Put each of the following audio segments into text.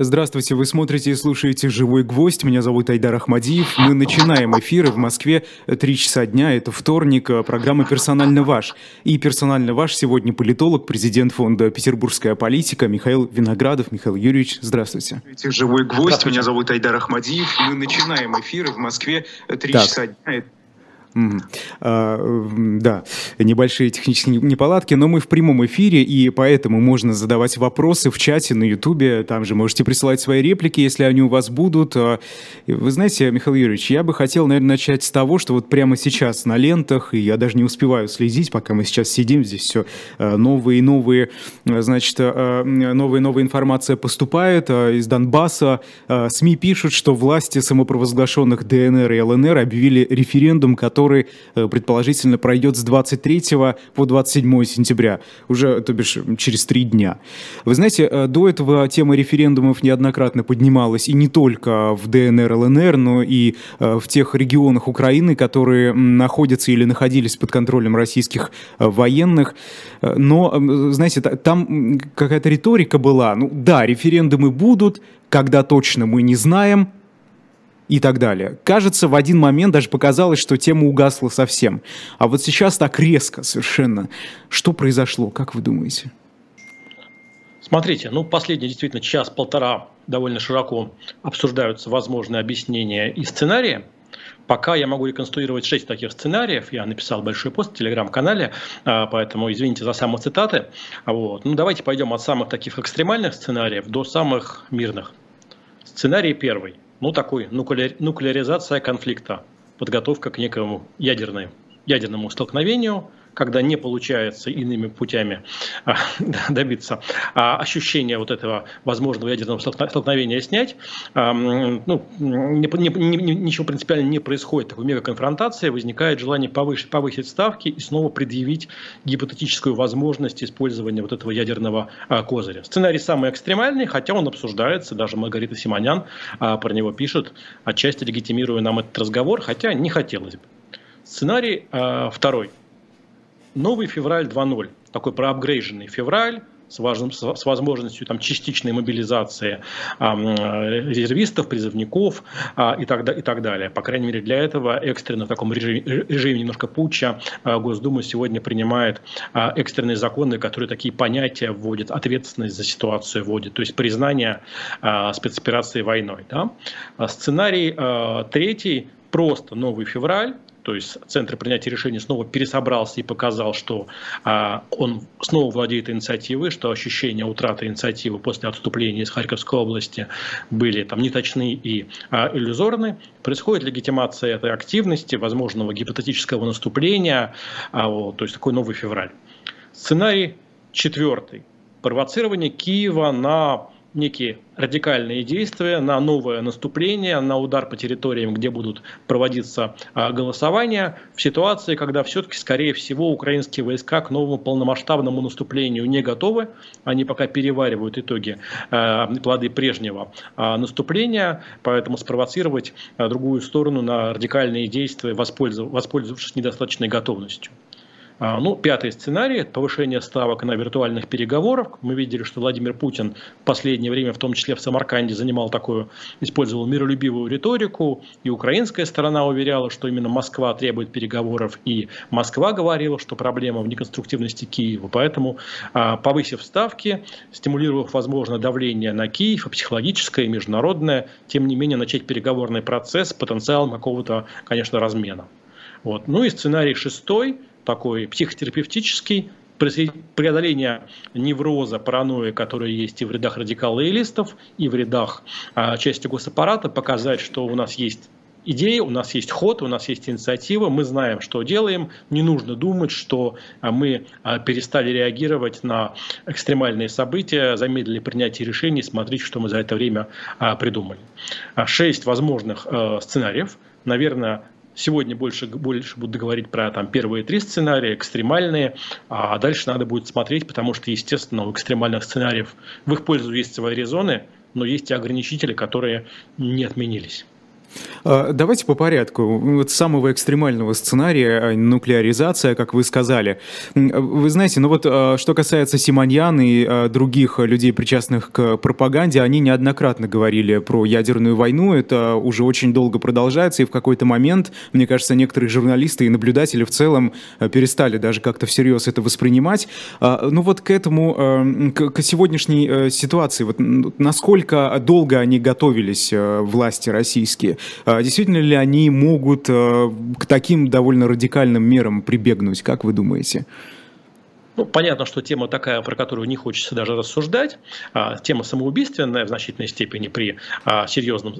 Здравствуйте, вы смотрите и слушаете «Живой гвоздь». Меня зовут Айдар Ахмадиев. Мы начинаем эфиры в Москве 3 часа дня. Это вторник, э, программа «Персонально ваш». И персонально ваш сегодня политолог, президент фонда «Петербургская политика» Михаил Виноградов. Михаил Юрьевич, здравствуйте. «Живой гвоздь». Меня зовут Айдар Ахмадиев. Мы начинаем эфиры в Москве 3 так. часа дня. Mm. А, да, небольшие технические неполадки, но мы в прямом эфире, и поэтому можно задавать вопросы в чате на Ютубе. Там же можете присылать свои реплики, если они у вас будут. А, вы знаете, Михаил Юрьевич, я бы хотел, наверное, начать с того, что вот прямо сейчас на лентах, и я даже не успеваю следить, пока мы сейчас сидим здесь, все а, новые и новые, значит, а, новая новая информация поступает из Донбасса. СМИ пишут, что власти самопровозглашенных ДНР и ЛНР объявили референдум, который который э, предположительно пройдет с 23 по 27 сентября, уже, то бишь, через три дня. Вы знаете, э, до этого тема референдумов неоднократно поднималась и не только в ДНР, ЛНР, но и э, в тех регионах Украины, которые находятся или находились под контролем российских военных. Но, знаете, там какая-то риторика была. Ну да, референдумы будут, когда точно мы не знаем, и так далее. Кажется, в один момент даже показалось, что тема угасла совсем. А вот сейчас так резко совершенно. Что произошло, как вы думаете? Смотрите, ну последний действительно час-полтора довольно широко обсуждаются возможные объяснения и сценарии. Пока я могу реконструировать шесть таких сценариев. Я написал большой пост в телеграм-канале, а, поэтому извините за самоцитаты. Вот. Ну, давайте пойдем от самых таких экстремальных сценариев до самых мирных. Сценарий первый – ну, такой нуклеар, нуклеаризация конфликта, подготовка к некому ядерной, ядерному столкновению, когда не получается иными путями а, добиться а, ощущения вот этого возможного ядерного столкновения снять, а, ну, ничего принципиально не происходит, такой мегаконфронтации, возникает желание повысить, повысить ставки и снова предъявить гипотетическую возможность использования вот этого ядерного козыря. Сценарий самый экстремальный, хотя он обсуждается, даже Маргарита Симонян про него пишет, отчасти легитимируя нам этот разговор, хотя не хотелось бы. Сценарий а, второй – новый февраль 2.0, такой проапгрейженный февраль, с, важным, с возможностью там, частичной мобилизации а, резервистов, призывников а, и, так, и так далее. По крайней мере, для этого экстренно в таком режиме, режиме немножко путча а, Госдума сегодня принимает а, экстренные законы, которые такие понятия вводят, ответственность за ситуацию вводят, то есть признание а, спецоперации войной. Да? А сценарий а, третий просто новый февраль, то есть Центр принятия решений снова пересобрался и показал, что а, он снова владеет инициативой, что ощущения утраты инициативы после отступления из Харьковской области были там неточны и а, иллюзорны. Происходит легитимация этой активности, возможного гипотетического наступления, а, вот, то есть такой новый февраль. Сценарий четвертый. Провоцирование Киева на некие радикальные действия, на новое наступление, на удар по территориям, где будут проводиться а, голосования, в ситуации, когда все-таки, скорее всего, украинские войска к новому полномасштабному наступлению не готовы, они пока переваривают итоги, а, плоды прежнего а, наступления, поэтому спровоцировать другую сторону на радикальные действия, воспользовавшись недостаточной готовностью. А, ну, пятый сценарий – это повышение ставок на виртуальных переговорах. Мы видели, что Владимир Путин в последнее время, в том числе в Самарканде, занимал такую, использовал миролюбивую риторику. И украинская сторона уверяла, что именно Москва требует переговоров. И Москва говорила, что проблема в неконструктивности Киева. Поэтому, а, повысив ставки, стимулировав, возможно, давление на Киев, психологическое, и международное, тем не менее, начать переговорный процесс с потенциалом какого-то, конечно, размена. Вот. Ну и сценарий шестой – такой психотерапевтический, преодоление невроза, паранойи, которые есть и в рядах радикал-лоялистов, и в рядах а, части госаппарата, показать, что у нас есть идеи, у нас есть ход, у нас есть инициатива, мы знаем, что делаем, не нужно думать, что а, мы а, перестали реагировать на экстремальные события, замедлили принятие решений, смотреть, что мы за это время а, придумали. Шесть возможных сценариев, наверное, Сегодня больше, больше буду говорить про там, первые три сценария, экстремальные, а дальше надо будет смотреть, потому что, естественно, у экстремальных сценариев в их пользу есть свои резоны, но есть и ограничители, которые не отменились. А, давайте по порядку. Вот самого экстремального сценария а, нуклеаризация, как вы сказали. Вы знаете, ну вот что касается Симоньян и других людей, причастных к пропаганде, они неоднократно говорили про ядерную войну. Это уже очень долго продолжается, и в какой-то момент, мне кажется, некоторые журналисты и наблюдатели в целом перестали даже как-то всерьез это воспринимать. Ну вот к этому, к сегодняшней ситуации, вот насколько долго они готовились, власти российские? А действительно ли они могут э, к таким довольно радикальным мерам прибегнуть, как вы думаете? Ну, понятно, что тема такая, про которую не хочется даже рассуждать. А, тема самоубийственная в значительной степени при а, серьезном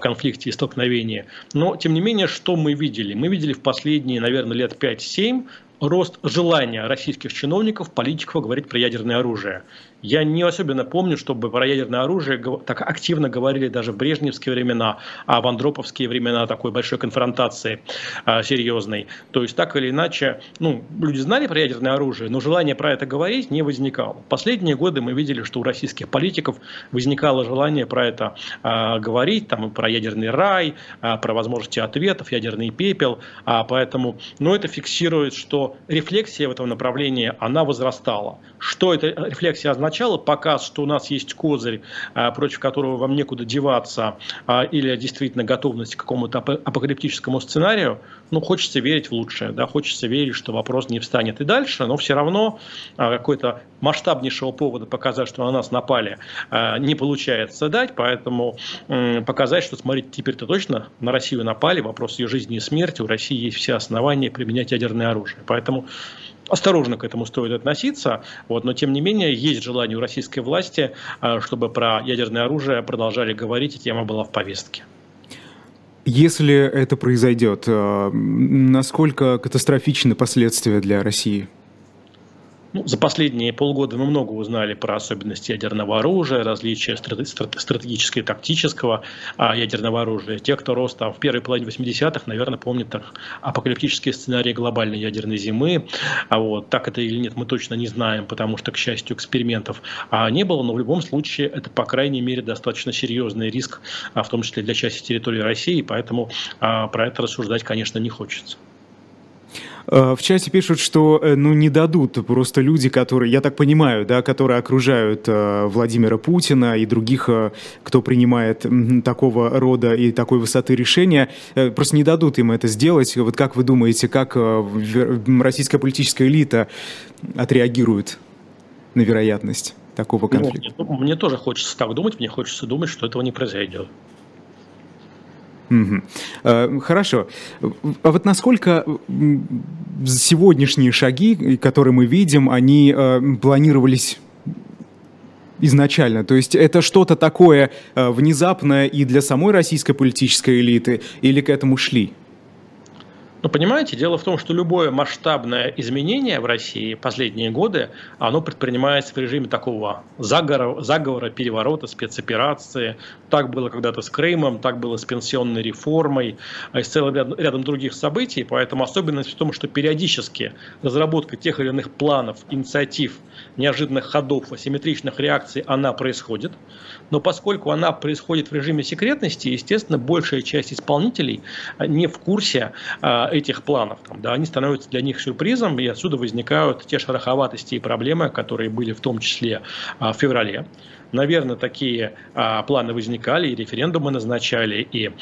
конфликте и столкновении. Но, тем не менее, что мы видели? Мы видели в последние, наверное, лет 5-7 рост желания российских чиновников, политиков говорить про ядерное оружие. Я не особенно помню, чтобы про ядерное оружие так активно говорили даже в брежневские времена, а в андроповские времена такой большой конфронтации а, серьезной. То есть так или иначе, ну, люди знали про ядерное оружие, но желание про это говорить не возникало. Последние годы мы видели, что у российских политиков возникало желание про это а, говорить, там, про ядерный рай, а, про возможности ответов, ядерный пепел. А, поэтому, ну, это фиксирует, что рефлексия в этом направлении, она возрастала. Что эта рефлексия означает? Сначала показ, что у нас есть козырь, а, против которого вам некуда деваться, а, или действительно готовность к какому-то апокалиптическому сценарию, ну, хочется верить в лучшее, да, хочется верить, что вопрос не встанет и дальше, но все равно а, какой-то масштабнейшего повода показать, что на нас напали, не получается дать, поэтому показать, что, смотрите, теперь-то точно на Россию напали, вопрос ее жизни и смерти, у России есть все основания применять ядерное оружие. Поэтому осторожно к этому стоит относиться, вот, но тем не менее есть желание у российской власти, а, чтобы про ядерное оружие продолжали говорить, и тема была в повестке. Если это произойдет, а, насколько катастрофичны последствия для России? Ну, за последние полгода мы много узнали про особенности ядерного оружия, различия стратегического и тактического а, ядерного оружия. Те, кто рос там в первой половине 80-х, наверное, помнят так, апокалиптические сценарии глобальной ядерной зимы. А вот так это или нет, мы точно не знаем, потому что, к счастью, экспериментов а, не было, но в любом случае это, по крайней мере, достаточно серьезный риск, а, в том числе для части территории России, поэтому про это рассуждать, конечно, не хочется. Э, в чате пишут, что э, ну не дадут просто люди, которые, я так понимаю, да, которые окружают э, Владимира Путина и других, кто принимает такого рода и такой высоты решения, просто не дадут им это сделать. Вот как вы думаете, как российская политическая элита отреагирует на вероятность такого ну, конфликта? Ну, мне тоже хочется так думать, мне хочется думать, что этого не произойдет. Угу. Хорошо. А вот насколько сегодняшние шаги, которые мы видим, они э, планировались изначально? То есть это что-то такое э, внезапное и для самой российской политической элиты, или к этому шли? Ну, понимаете, дело в том, что любое масштабное изменение в России последние годы, оно предпринимается в режиме такого заговора, заговора переворота, спецоперации. Так было когда-то с Крымом, так было с пенсионной реформой и с целым рядом, рядом других событий. Поэтому особенность в том, что периодически разработка тех или иных планов, инициатив, неожиданных ходов, асимметричных реакций, она происходит. Но поскольку она происходит в режиме секретности, естественно, большая часть исполнителей не в курсе а, этих планов. Да, они становятся для них сюрпризом, и отсюда возникают те шероховатости и проблемы, которые были в том числе а, в феврале. Наверное, такие а, планы возникали, и референдумы назначали, и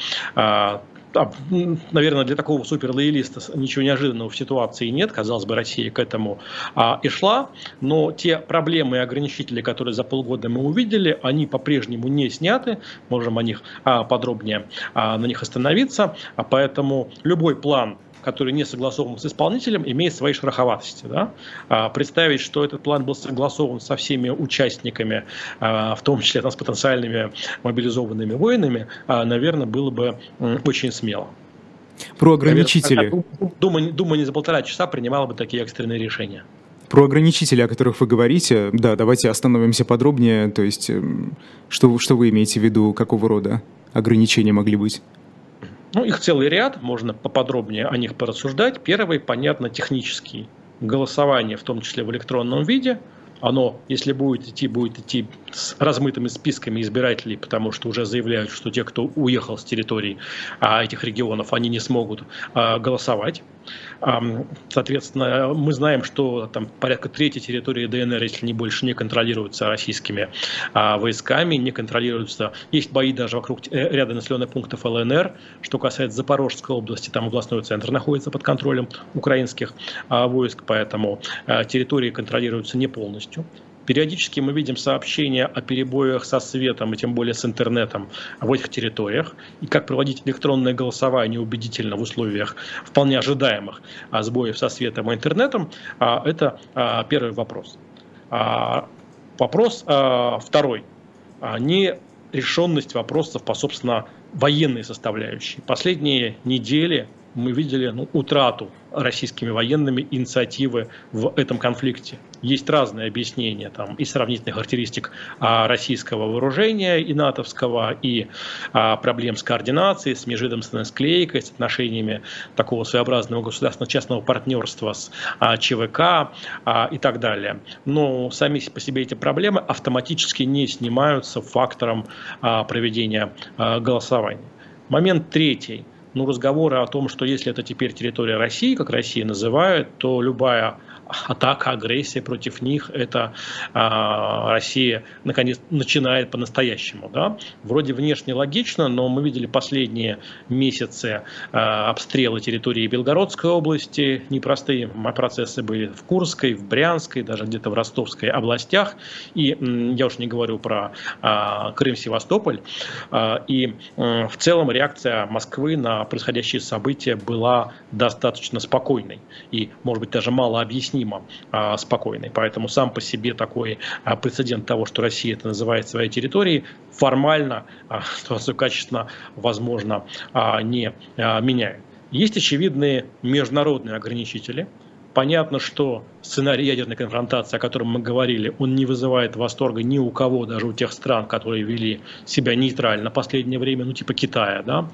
наверное, для такого суперлоялиста ничего неожиданного в ситуации нет. Казалось бы, Россия к этому а, и шла. Но те проблемы и ограничители, которые за полгода мы увидели, они по-прежнему не сняты. Можем о них а, подробнее а, на них остановиться. А поэтому любой план который не согласован с исполнителем, имеет свои шероховатости. Да? А представить, что этот план был согласован со всеми участниками, а, в том числе там, с потенциальными мобилизованными воинами, а, наверное, было бы очень смело. Про ограничители. Дума, Дума не за полтора часа принимала бы такие экстренные решения. Про ограничители, о которых вы говорите, да, давайте остановимся подробнее. То есть, что, что вы имеете в виду, какого рода ограничения могли быть? Ну, их целый ряд, можно поподробнее о них порассуждать. Первый, понятно, технический. Голосование, в том числе в электронном виде, оно, если будет идти, будет идти с размытыми списками избирателей, потому что уже заявляют, что те, кто уехал с территорий а, этих регионов, они не смогут а, голосовать. Соответственно, мы знаем, что там порядка трети территории ДНР, если не больше, не контролируются российскими а, войсками, не контролируются. Есть бои даже вокруг э, ряда населенных пунктов ЛНР. Что касается Запорожской области, там областной центр находится под контролем украинских войск, поэтому территории контролируются не полностью. Периодически мы видим сообщения о перебоях со светом и тем более с интернетом в этих территориях. И как проводить электронное голосование убедительно в условиях вполне ожидаемых а, сбоев со светом и интернетом, а, это а, первый вопрос. Вопрос второй. Не решенность вопросов по, собственно, военной составляющей. Последние недели мы видели ну, утрату российскими военными инициативы в этом конфликте. Есть разные объяснения там, и сравнительных характеристик а, российского вооружения и натовского, и а, проблем с координацией, с межведомственной склейкой, с отношениями такого своеобразного государственно-частного партнерства с а, ЧВК и так далее. Но сами по себе эти проблемы автоматически не снимаются фактором проведения голосования. Момент третий – ну, разговоры о том, что если это теперь территория России, как Россия называет, то любая атака, агрессия против них, это а, Россия наконец начинает по-настоящему. Да? Вроде внешне логично, но мы видели последние месяцы а, обстрелы территории Белгородской области, непростые процессы были в Курской, в Брянской, даже где-то в Ростовской областях, и я уж не говорю про а, Крым-Севастополь, а, и а, в целом реакция Москвы на происходящие события была достаточно спокойной и, может быть, даже мало объяснительной объяснимо а, спокойной. Поэтому сам по себе такой а, прецедент того, что Россия это называет своей территорией, формально а, ситуацию качественно, возможно, а, не а, меняет. Есть очевидные международные ограничители. Понятно, что сценарий ядерной конфронтации, о котором мы говорили, он не вызывает восторга ни у кого, даже у тех стран, которые вели себя нейтрально в последнее время, ну типа Китая, да.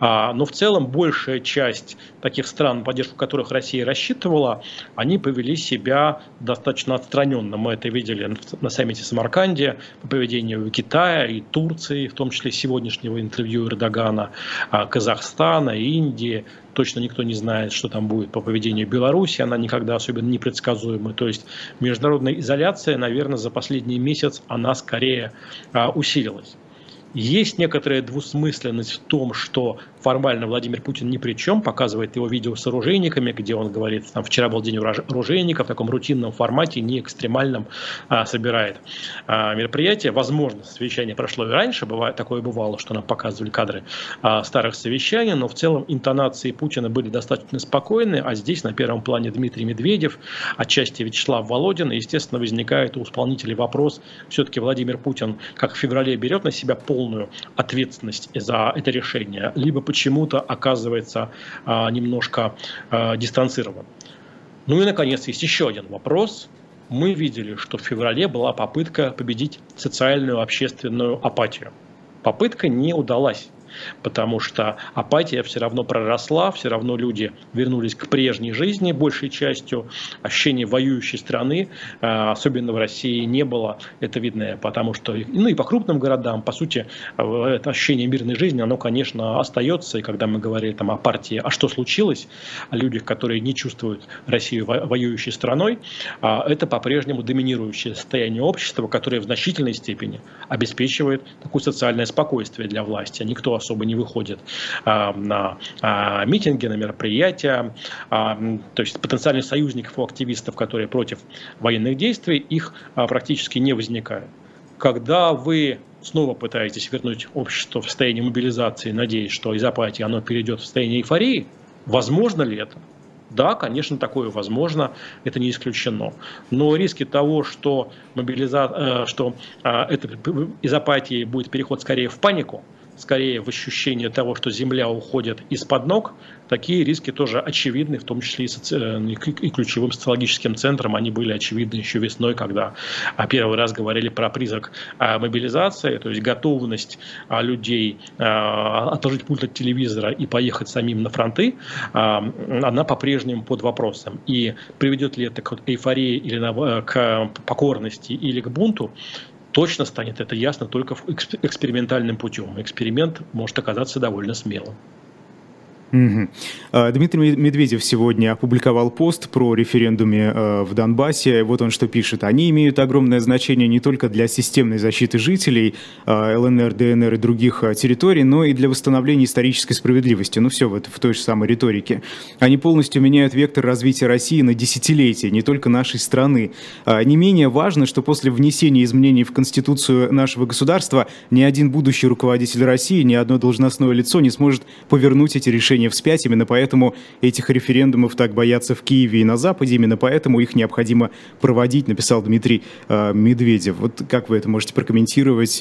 А, но в целом большая часть таких стран, поддержку которых Россия рассчитывала, они повели себя достаточно отстраненно. Мы это видели на саммите Самарканде по поведению Китая и Турции, в том числе сегодняшнего интервью Эрдогана, а, Казахстана, Индии, точно никто не знает, что там будет по поведению Беларуси, она никогда особенно не предсказуема. То есть международная изоляция, наверное, за последний месяц она скорее а, усилилась. Есть некоторая двусмысленность в том, что формально Владимир Путин ни при чем, показывает его видео с оружейниками, где он говорит, там вчера был день оружейника, в таком рутинном формате, не экстремальном, а, собирает а, мероприятие. Возможно, совещание прошло и раньше, бывает, такое бывало, что нам показывали кадры а, старых совещаний, но в целом интонации Путина были достаточно спокойны, а здесь на первом плане Дмитрий Медведев, отчасти Вячеслав Володин, и, естественно, возникает у исполнителей вопрос, все-таки Владимир Путин, как в феврале, берет на себя полную ответственность за это решение, либо почему-то оказывается а, немножко а, дистанцирован. Ну и, наконец, есть еще один вопрос. Мы видели, что в феврале была попытка победить социальную общественную апатию. Попытка не удалась потому что апатия все равно проросла, все равно люди вернулись к прежней жизни большей частью, ощущение воюющей страны, э, особенно в России, не было, это видно, потому что, ну и по крупным городам, по сути, э, это ощущение мирной жизни, оно, конечно, остается, и когда мы говорили там о партии, а что случилось, о людях, которые не чувствуют Россию воюющей страной, а, это по-прежнему доминирующее состояние общества, которое в значительной степени обеспечивает такое социальное спокойствие для власти. Никто особо не выходит а, на а, митинги, на мероприятия. А, то есть потенциальных союзников у активистов, которые против военных действий, их а, практически не возникает. Когда вы снова пытаетесь вернуть общество в состояние мобилизации, надеясь, что из апатии оно перейдет в состояние эйфории, возможно ли это? Да, конечно, такое возможно, это не исключено. Но риски того, что, мобилиза... Э, что э, это из апатии будет переход скорее в панику, скорее в ощущении того, что земля уходит из-под ног, такие риски тоже очевидны, в том числе и, соци... Э, и ключевым социологическим центром. Они были очевидны еще весной, когда а, первый раз говорили про призрак а, мобилизации, то есть готовность а, людей отложить пульт от телевизора и поехать самим на фронты, она по-прежнему под вопросом. И приведет ли это к эйфории или к покорности или к бунту, точно станет это ясно только экспериментальным путем. Эксперимент может оказаться довольно смелым. Угу. Дмитрий Медведев сегодня опубликовал пост про референдуме а, в Донбассе. Вот он что пишет. Они имеют огромное значение не только для системной защиты жителей а, ЛНР, ДНР и других территорий, но и для восстановления исторической справедливости. Ну все вот в той же самой риторике. Они полностью меняют вектор развития России на десятилетия, не только нашей страны. Не менее важно, что после внесения изменений в Конституцию нашего государства ни один будущий руководитель России, ни одно должностное лицо не сможет повернуть эти решения движение вспять. Именно поэтому этих референдумов так боятся в Киеве и на Западе. Именно поэтому их необходимо проводить, написал Дмитрий э, Медведев. Вот как вы это можете прокомментировать?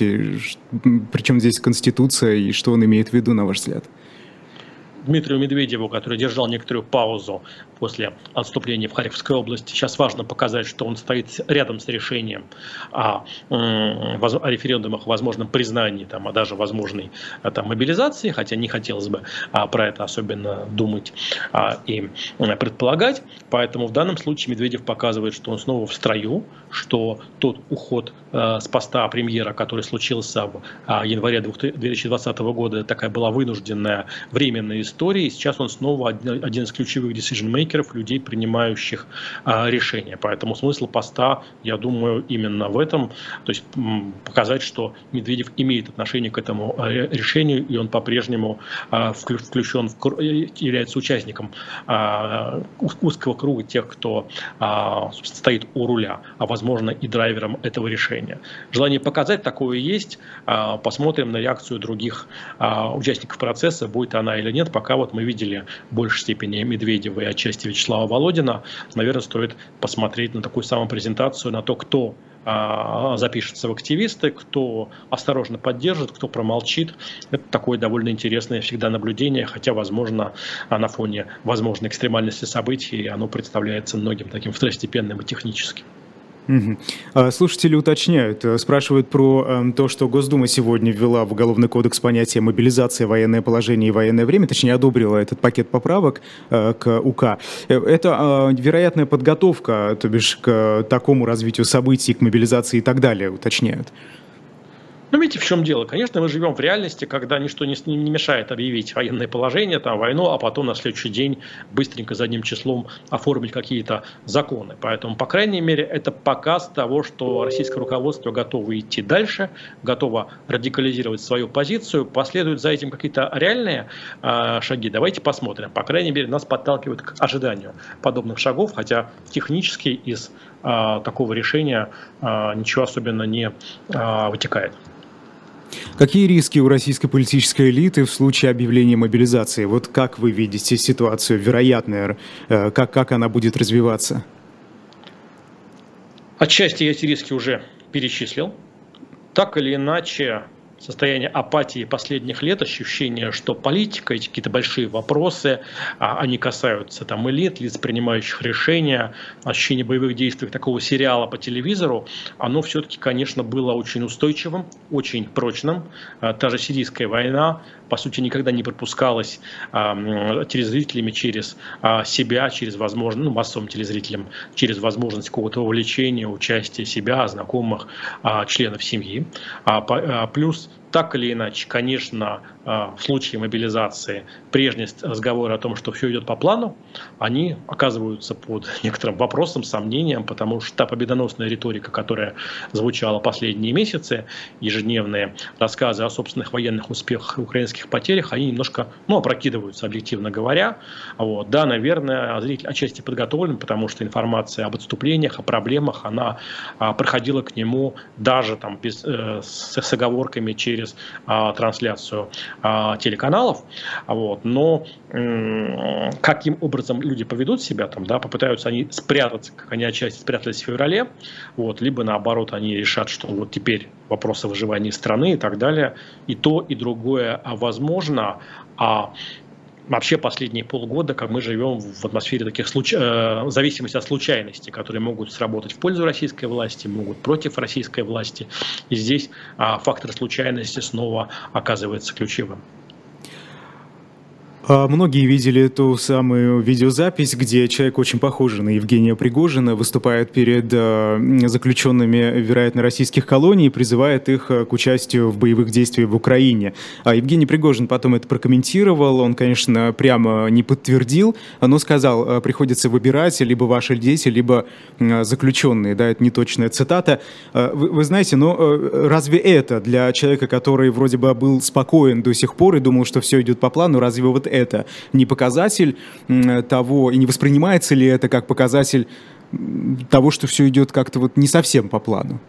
Причем здесь Конституция и что он имеет в виду, на ваш взгляд? Дмитрию Медведеву, который держал некоторую паузу после отступления в Харьковской области. Сейчас важно показать, что он стоит рядом с решением о, о референдумах, возможном признании, там, а даже возможной а, там, мобилизации, хотя не хотелось бы а, про это особенно думать а, и предполагать. Поэтому в данном случае Медведев показывает, что он снова в строю, что тот уход а, с поста премьера, который случился в а, январе 2020 года, такая была вынужденная временная история, и сейчас он снова один, из ключевых decision makers людей, принимающих а, решения. Поэтому смысл поста, я думаю, именно в этом. То есть показать, что Медведев имеет отношение к этому а, решению, и он по-прежнему включен, в, является участником узкого круга тех, кто стоит у руля, а возможно и драйвером этого решения. Желание показать такое есть. А, посмотрим на реакцию других а, участников процесса, будет она или нет. Пока вот мы видели в большей степени Медведева и отчасти Вячеслава Володина, наверное, стоит посмотреть на такую самую презентацию, на то, кто а, запишется в активисты, кто осторожно поддержит, кто промолчит. Это такое довольно интересное всегда наблюдение, хотя, возможно, на фоне возможной экстремальности событий оно представляется многим таким второстепенным и техническим. Угу. Слушатели уточняют, э, спрашивают про эм, то, что Госдума сегодня ввела в Уголовный кодекс понятие мобилизация, военное положение и военное время, точнее одобрила этот пакет поправок э, к УК. Э, это вероятная подготовка, то бишь к такому развитию событий, к мобилизации и так далее, уточняют. Ну, видите, в чем дело? Конечно, мы живем в реальности, когда ничто не, не мешает объявить военное положение, там, войну, а потом на следующий день быстренько задним числом оформить какие-то законы. Поэтому, по крайней мере, это показ того, что российское руководство готово идти дальше, готово радикализировать свою позицию. Последуют за этим какие-то реальные э, шаги. Давайте посмотрим. По крайней мере, нас подталкивают к ожиданию подобных шагов, хотя технически из э, такого решения э, ничего особенно не э, вытекает. Какие риски у российской политической элиты в случае объявления мобилизации? Вот как вы видите ситуацию, вероятная, э, как, как она будет развиваться? Отчасти я эти риски уже перечислил. Так или иначе, состояние апатии последних лет, ощущение, что политика, эти какие-то большие вопросы, а, они касаются там элит, лиц, принимающих решения, ощущение боевых действий такого сериала по телевизору, оно все-таки, конечно, было очень устойчивым, очень прочным. А, та же сирийская война, по сути, никогда не пропускалась а, телезрителями через себя, через возможность, ну, массовым телезрителям, через возможность какого-то увлечения, участия себя, знакомых, членов семьи. Плюс так или иначе, конечно, а, в случае мобилизации прежние разговоры о том, что все идет по плану, они оказываются под некоторым вопросом, сомнением, потому что та победоносная риторика, которая звучала последние месяцы, ежедневные рассказы о собственных военных успехах и украинских потерях, они немножко, ну, опрокидываются, объективно говоря. Вот. Да, наверное, зритель отчасти подготовлен, потому что информация об отступлениях, о проблемах, она а, проходила к нему даже там без, э, с, с оговорками через через а, трансляцию а, телеканалов. Вот. Но м- каким образом люди поведут себя, там, да, попытаются они спрятаться, как они отчасти спрятались в феврале, вот, либо наоборот они решат, что вот теперь вопросы выживания страны и так далее. И то, и другое возможно. А вообще последние полгода, как мы живем в атмосфере таких случ... э, зависимости от случайностей, которые могут сработать в пользу российской власти, могут против российской власти. И здесь э, фактор случайности снова оказывается ключевым. А, многие видели ту самую видеозапись, где человек очень похожий на Евгения Пригожина, выступает перед а, заключенными, вероятно, российских колоний и призывает их а, к участию в боевых действиях в Украине. А Евгений Пригожин потом это прокомментировал, он, конечно, прямо не подтвердил, но сказал, приходится выбирать либо ваши дети, либо заключенные, да, это не точная цитата. Вы, вы знаете, но разве это для человека, который вроде бы был спокоен до сих пор и думал, что все идет по плану, разве вот это это не показатель того, и не воспринимается ли это как показатель того, что все идет как-то вот не совсем по плану?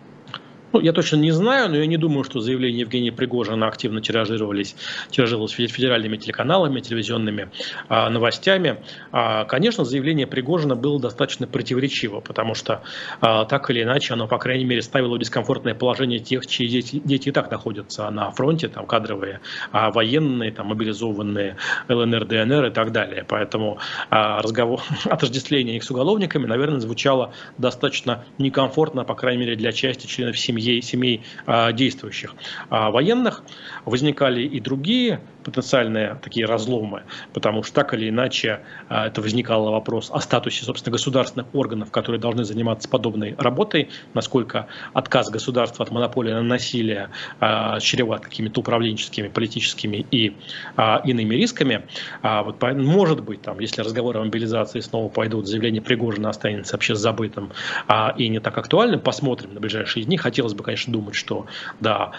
Ну, я точно не знаю, но я не думаю, что заявления Евгения Пригожина активно тиражировались, тиражировалось федеральными телеканалами, телевизионными а, новостями. А, конечно, заявление Пригожина было достаточно противоречиво, потому что а, так или иначе оно, по крайней мере, ставило дискомфортное положение тех, чьи дети, дети и так находятся на фронте, там кадровые, а, военные, там мобилизованные, ЛНР, ДНР и так далее. Поэтому а, разговор, отождествление их с уголовниками, наверное, звучало достаточно некомфортно, по крайней мере, для части членов семьи семьей, семей а, действующих а, военных. Возникали и другие потенциальные такие разломы, потому что так или иначе а, это возникал вопрос о статусе, собственно, государственных органов, которые должны заниматься подобной работой, насколько отказ государства от монополии на насилие а, чреват какими-то управленческими, политическими и а, иными рисками. Вот, может быть, там, если разговоры о мобилизации снова пойдут, заявление Пригожина останется вообще забытым и не так актуальным, посмотрим на ближайшие дни. Хотелось бы, конечно, думать, что до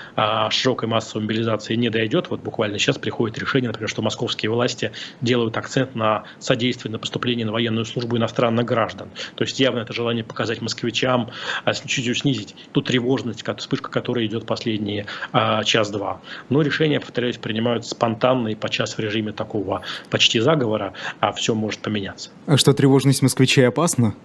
широкой массовой мобилизации не дойдет. Вот буквально сейчас приходит приходит решение, например, что московские власти делают акцент на содействие на поступление на военную службу иностранных граждан. То есть явно это желание показать москвичам, а, чуть-чуть снизить ту тревожность, вспышка которая идет последние а, час-два. Но решения, повторяюсь, принимаются спонтанно и подчас в режиме такого почти заговора, а все может поменяться. А что, тревожность москвичей опасна?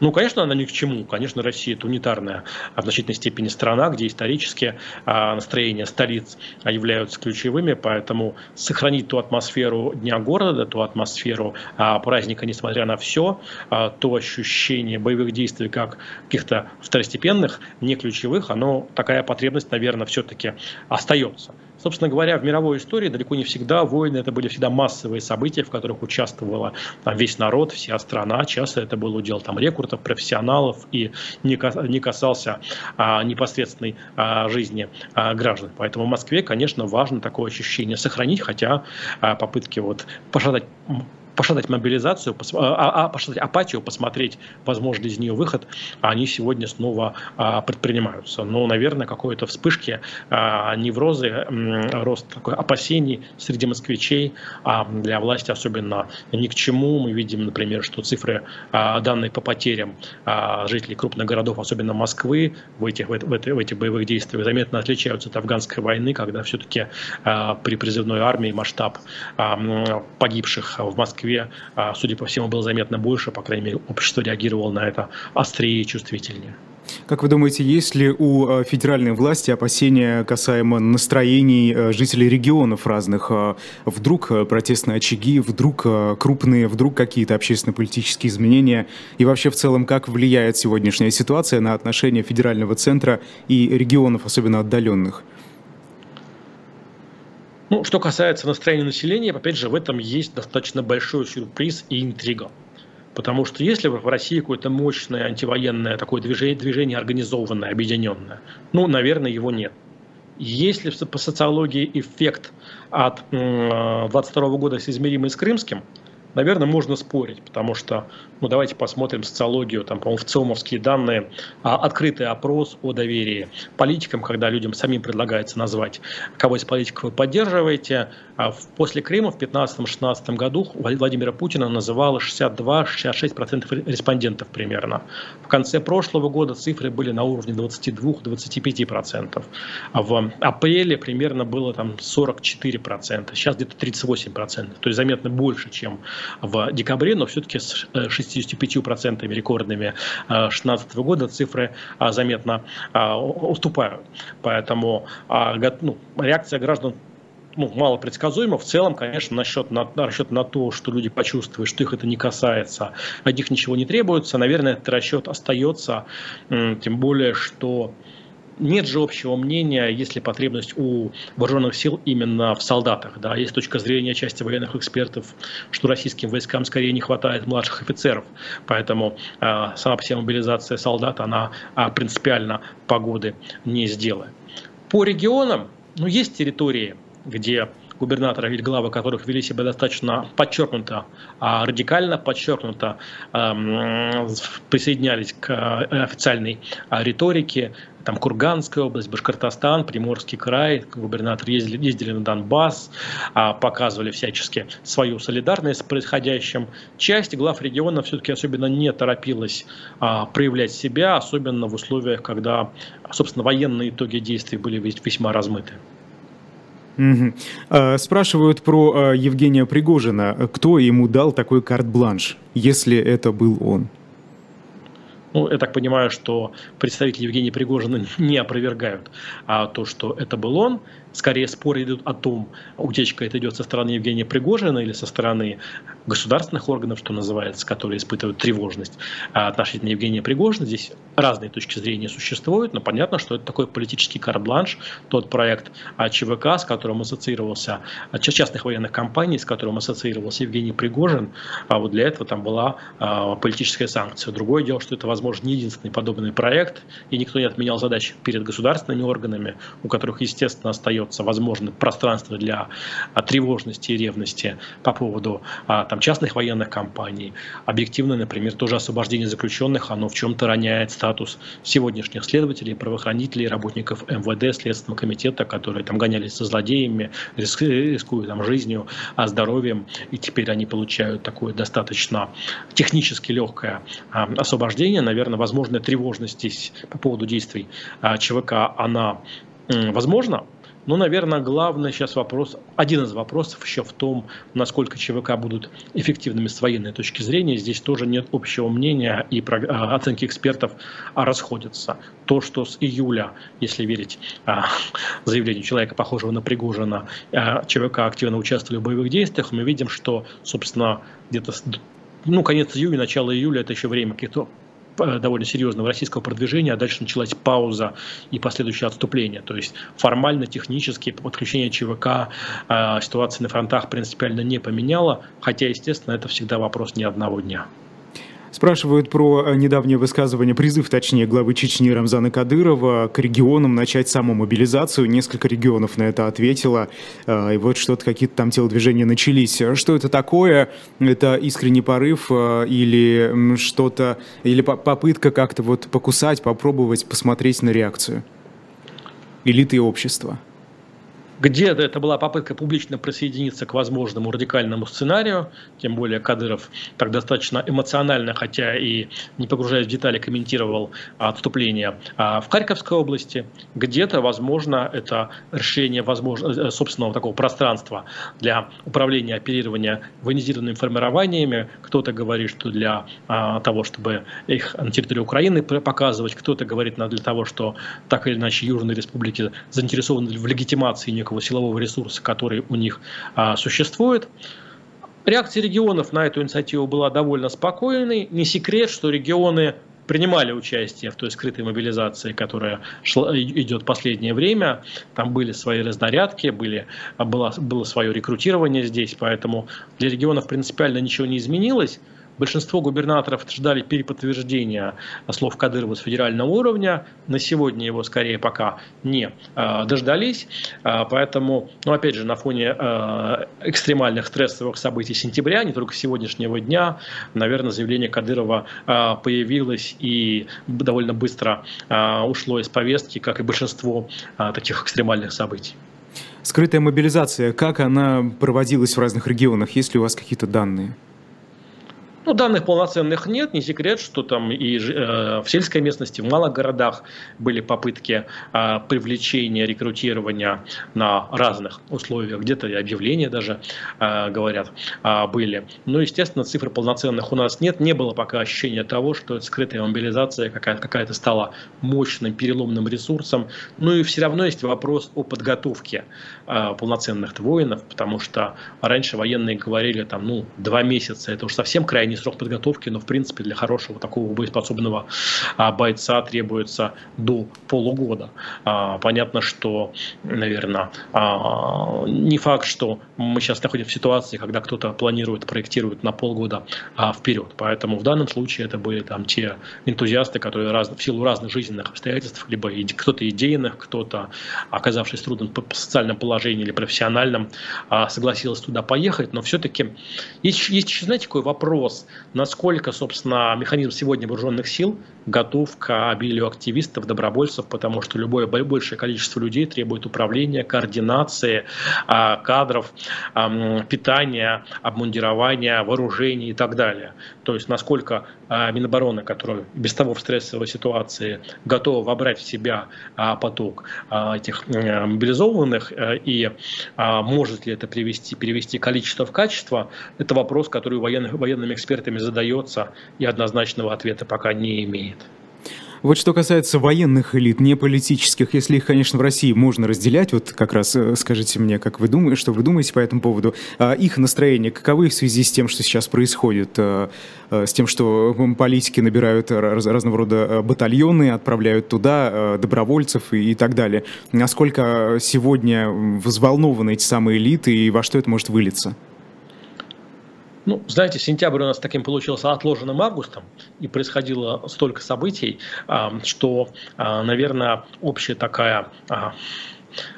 Ну, конечно, она ни к чему. Конечно, Россия это унитарная в значительной степени страна, где исторически а, настроения столиц являются ключевыми, поэтому сохранить ту атмосферу Дня города, ту атмосферу а, праздника, несмотря на все, а, то ощущение боевых действий как каких-то второстепенных, не ключевых, оно такая потребность, наверное, все-таки остается. Собственно говоря, в мировой истории далеко не всегда войны это были всегда массовые события, в которых участвовала там, весь народ, вся страна. Часто это был удел там, рекрутов, профессионалов и не, касался а, непосредственной а, жизни а, граждан. Поэтому в Москве, конечно, важно такое ощущение сохранить, хотя а, попытки вот пошатать пошатать мобилизацию, а, а, а, пошатать апатию, посмотреть, возможно из нее выход, они сегодня снова а, предпринимаются. Но, наверное, какой-то вспышки а, неврозы, рост такой опасений среди москвичей для власти особенно ни к чему. Мы видим, например, что цифры, а, данные по потерям жителей крупных городов, особенно Москвы, в этих, в, в, в этих боевых действиях заметно отличаются от афганской войны, когда все-таки при призывной армии масштаб погибших в Москве Москве, а, судя по всему, было заметно больше, по крайней мере, общество реагировало на это острее и чувствительнее. Как вы думаете, есть ли у а, федеральной власти опасения касаемо настроений а, жителей регионов разных? Вдруг протестные очаги, вдруг крупные, вдруг какие-то общественно-политические изменения? И вообще в целом, как влияет сегодняшняя ситуация на отношения федерального центра и регионов, особенно отдаленных? Ну, что касается настроения населения, опять же, в этом есть достаточно большой сюрприз и интрига. Потому что если в России какое-то мощное антивоенное такое движение, движение организованное, объединенное, ну, наверное, его нет. Есть ли по социологии эффект от 22 года соизмеримый с крымским, наверное, можно спорить, потому что ну давайте посмотрим социологию, там, по-моему, в ЦИОМовские данные, а, открытый опрос о доверии политикам, когда людям самим предлагается назвать, кого из политиков вы поддерживаете. А после Крыма в 2015-2016 году Владимира Путина называло 62-66% респондентов примерно. В конце прошлого года цифры были на уровне 22-25%. А в апреле примерно было там 44%, сейчас где-то 38%. То есть заметно больше, чем в декабре, но все-таки с 65% э, рекордными 2016 э, года цифры а, заметно а, уступают. Поэтому а, ну, реакция граждан ну, мало предсказуемо. В целом, конечно, насчет на, расчет на то, что люди почувствуют, что их это не касается, от них ничего не требуется, наверное, этот расчет остается, тем более, что нет же общего мнения, есть ли потребность у вооруженных сил именно в солдатах. Да? Есть точка зрения части военных экспертов, что российским войскам скорее не хватает младших офицеров. Поэтому э, сама по себе мобилизация солдат, она э, принципиально погоды не сделает. По регионам, ну, есть территории, где губернаторы или главы которых вели себя достаточно подчеркнуто, а радикально подчеркнуто, присоединялись к э, официальной риторике. Там Курганская область, Башкортостан, Приморский край, губернаторы ездили, ездили на Донбасс, а, показывали всячески свою солидарность с происходящим. Часть глав региона все-таки особенно не торопилась а, проявлять себя, особенно в условиях, когда, собственно, военные итоги действий были весьма размыты. Угу. Спрашивают про Евгения Пригожина. Кто ему дал такой карт-бланш, если это был он? Ну, я так понимаю, что представители Евгения Пригожина не опровергают а, то, что это был он. Скорее споры идут о том, утечка это идет со стороны Евгения Пригожина или со стороны государственных органов, что называется, которые испытывают тревожность а, относительно Евгения Пригожина. Здесь разные точки зрения существуют, но понятно, что это такой политический карбланш, тот проект а, ЧВК, с которым ассоциировался, а, частных военных компаний, с которым ассоциировался Евгений Пригожин, а вот для этого там была политическая санкция. Другое дело, что это, возможно, не единственный подобный проект, и никто не отменял задач перед государственными органами, у которых, естественно, остается, возможно, пространство для тревожности и ревности по поводу там, частных военных компаний. Объективно, например, тоже освобождение заключенных, оно в чем-то роняет статус сегодняшних следователей, правоохранителей, работников МВД, Следственного комитета, которые там гонялись со злодеями, рискуя там жизнью, а здоровьем, и теперь они получают такое достаточно технически легкое а, освобождение. Наверное, возможная тревожность здесь по поводу действий а, ЧВК, она возможно, ну, наверное, главный сейчас вопрос, один из вопросов еще в том, насколько ЧВК будут эффективными с военной точки зрения. Здесь тоже нет общего мнения и а, оценки экспертов расходятся. То, что с июля, если верить а, заявлению человека, похожего на Пригожина, а, ЧВК активно участвовали в боевых действиях, мы видим, что, собственно, где-то ну, конец июля, начало июля – это еще время каких-то довольно серьезного российского продвижения, а дальше началась пауза и последующее отступление. То есть формально, технически подключение ЧВК э, ситуации на фронтах принципиально не поменяло, хотя, естественно, это всегда вопрос не одного дня. Спрашивают про э, недавнее высказывание, призыв, точнее, главы Чечни Рамзана Кадырова к регионам начать самомобилизацию. Несколько регионов на это ответило. Э, и вот что-то, какие-то там телодвижения начались. Что это такое? Это искренний порыв э, или что-то, или попытка как-то вот покусать, попробовать, посмотреть на реакцию элиты общества? Где-то это была попытка публично присоединиться к возможному радикальному сценарию, тем более Кадыров так достаточно эмоционально, хотя и не погружаясь в детали, комментировал отступление а, в Харьковской области. Где-то, возможно, это решение возможно, э, собственного такого пространства для управления, оперирования военизированными формированиями. Кто-то говорит, что для а, того, чтобы их на территории Украины показывать, кто-то говорит для того, что так или иначе Южные республики заинтересованы в легитимации некого силового ресурса, который у них а, существует. Реакция регионов на эту инициативу была довольно спокойной. Не секрет, что регионы принимали участие в той скрытой мобилизации, которая шла, идет последнее время. Там были свои разнарядки, были, было, было свое рекрутирование здесь, поэтому для регионов принципиально ничего не изменилось. Большинство губернаторов ждали переподтверждения слов Кадырова с федерального уровня. На сегодня его скорее пока не э, дождались. Э, поэтому, ну, опять же, на фоне э, экстремальных стрессовых событий сентября, не только сегодняшнего дня, наверное, заявление Кадырова э, появилось и довольно быстро э, ушло из повестки, как и большинство э, таких экстремальных событий. Скрытая мобилизация, как она проводилась в разных регионах? Есть ли у вас какие-то данные? Ну, данных полноценных нет, не секрет, что там и э, в сельской местности, в малых городах были попытки э, привлечения, рекрутирования на разных условиях, где-то объявления даже, э, говорят, э, были. Но, естественно, цифр полноценных у нас нет, не было пока ощущения того, что скрытая мобилизация какая-то какая стала мощным переломным ресурсом. Ну и все равно есть вопрос о подготовке э, полноценных воинов, потому что раньше военные говорили, там, ну, два месяца, это уж совсем крайне срок подготовки, но в принципе для хорошего такого боеспособного а, бойца требуется до полугода. А, понятно, что, наверное, а, не факт, что мы сейчас находимся в ситуации, когда кто-то планирует, проектирует на полгода вперед. Поэтому в данном случае это были там те энтузиасты, которые раз, в силу разных жизненных обстоятельств, либо кто-то идейных, кто-то, оказавшись в трудном социальном положении или профессиональном, согласился туда поехать. Но все-таки есть, есть знаете, такой вопрос насколько, собственно, механизм сегодня вооруженных сил готов к обилию активистов, добровольцев, потому что любое большее количество людей требует управления, координации а, кадров, питания, обмундирования, вооружений и так далее. То есть насколько а, Минобороны, которая без того в стрессовой ситуации готова вобрать в себя а, поток этих мобилизованных э, и может ли это привести, перевести количество в качество, это вопрос, который военных, военными экспертами задается и однозначного ответа пока не имеет. Вот что касается военных элит, не политических, если их, конечно, в России можно разделять, вот как раз э, скажите мне, как вы думаете, что вы думаете по этому поводу, а их настроение каковы в связи с тем, что сейчас происходит, э, э, с тем, что политики набирают разного рода батальоны, отправляют туда добровольцев и так далее. Насколько сегодня взволнованы эти самые элиты и во что это может вылиться? Ну, знаете, сентябрь у нас таким получился отложенным августом, и происходило столько событий, что, а, наверное, общая такая а,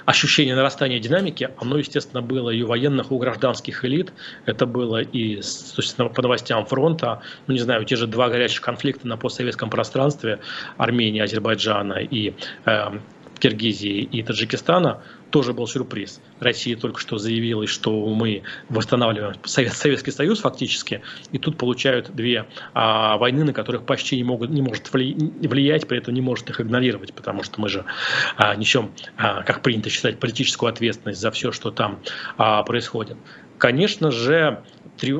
ощущение нарастания динамики, оно, естественно, было и у военных, и у гражданских элит. Это было и собственно, по новостям фронта, ну, не знаю, те же два горячих конфликта на постсоветском пространстве Армении, Азербайджана и э, Киргизии и Таджикистана тоже был сюрприз. Россия только что заявила, что мы восстанавливаем Совет, Советский Союз фактически, и тут получают две а, войны, на которых почти не, могут, не может влиять, при этом не может их игнорировать, потому что мы же а, несем, а, как принято считать, политическую ответственность за все, что там а, происходит. Конечно же,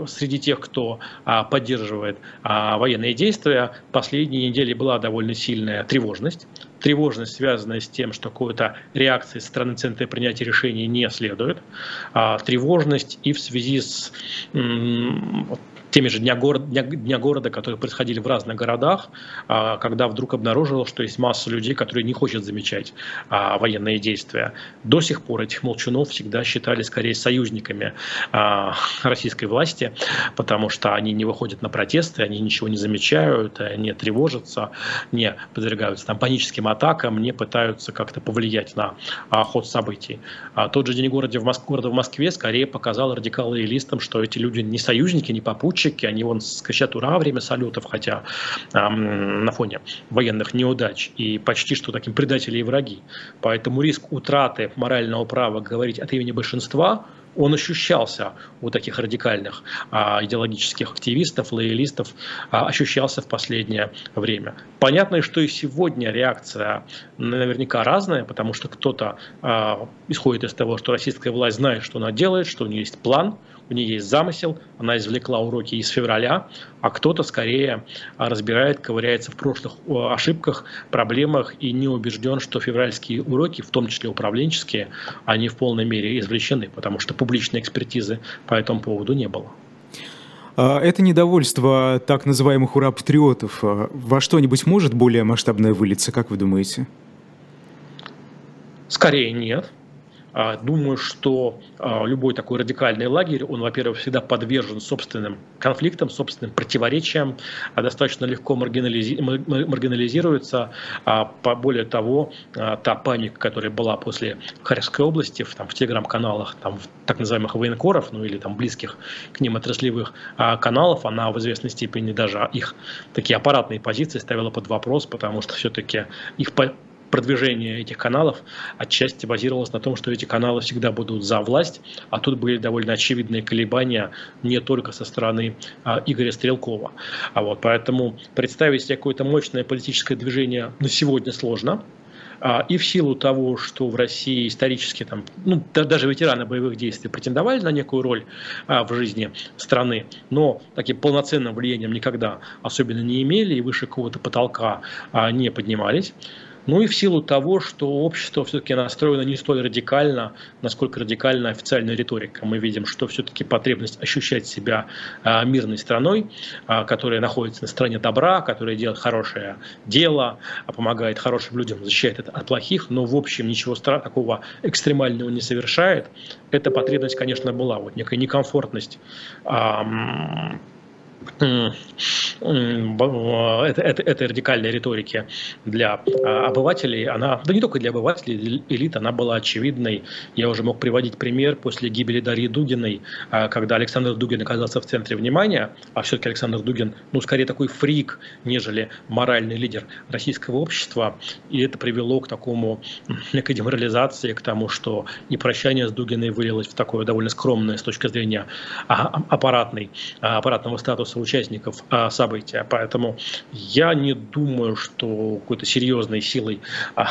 среди тех, кто а, поддерживает а, военные действия, последние недели была довольно сильная тревожность. Тревожность, связанная с тем, что какой-то реакции со стороны Центра принятия решений не следует. А, тревожность и в связи с теми же дня, город, дня, дня города, которые происходили в разных городах, а, когда вдруг обнаружил, что есть масса людей, которые не хотят замечать а, военные действия. До сих пор этих молчунов всегда считали скорее союзниками а, российской власти, потому что они не выходят на протесты, они ничего не замечают, не тревожатся, не подвергаются там, паническим атакам, не пытаются как-то повлиять на ход событий. Тот же день города в, Моск... города в Москве скорее показал радикалы и листам, что эти люди не союзники, не попутчики, летчики, они вон скачат ура время салютов, хотя эм, на фоне военных неудач и почти что таким предатели и враги. Поэтому риск утраты морального права говорить от имени большинства он ощущался у таких радикальных а, идеологических активистов, лоялистов, а, ощущался в последнее время. Понятно, что и сегодня реакция наверняка разная, потому что кто-то а, исходит из того, что российская власть знает, что она делает, что у нее есть план, у нее есть замысел, она извлекла уроки из февраля, а кто-то скорее разбирает, ковыряется в прошлых ошибках, проблемах и не убежден, что февральские уроки, в том числе управленческие, они в полной мере извлечены, потому что публичной экспертизы по этому поводу не было. А, это недовольство так называемых ура-патриотов а, во что-нибудь может более масштабное вылиться, как вы думаете? Скорее нет. А, думаю, что а, любой такой радикальный лагерь, он, во-первых, всегда подвержен собственным конфликтам, собственным противоречиям, а достаточно легко маргинализи... маргинализируется. Более того, та паника, которая была после Харьковской области, в, там, в телеграм-каналах, там, в так называемых военкоров, ну или там близких к ним отраслевых каналов, она в известной степени даже их такие аппаратные позиции ставила под вопрос, потому что все-таки их продвижение этих каналов отчасти базировалось на том, что эти каналы всегда будут за власть, а тут были довольно очевидные колебания не только со стороны а, Игоря Стрелкова. А вот, поэтому представить себе какое-то мощное политическое движение на сегодня сложно. А, и в силу того, что в России исторически там, ну, даже ветераны боевых действий претендовали на некую роль а, в жизни страны, но таким полноценным влиянием никогда особенно не имели и выше какого-то потолка а, не поднимались. Ну и в силу того, что общество все-таки настроено не столь радикально, насколько радикальна официальная риторика. Мы видим, что все-таки потребность ощущать себя а, мирной страной, а, которая находится на стороне добра, которая делает хорошее дело, а, помогает хорошим людям, защищает это от плохих, но в общем ничего такого экстремального не совершает. Эта потребность, конечно, была, вот некая некомфортность это, это, этой радикальной риторики для а, обывателей, она, да не только для обывателей, элит, она была очевидной. Я уже мог приводить пример после гибели Дарьи Дугиной, а, когда Александр Дугин оказался в центре внимания, а все-таки Александр Дугин, ну, скорее такой фрик, нежели моральный лидер российского общества, и это привело к такому, некой деморализации, к тому, что и прощание с Дугиной вылилось в такое довольно скромное с точки зрения а, аппаратной, аппаратного статуса участников а, события. Поэтому я не думаю, что какой-то серьезной силой а,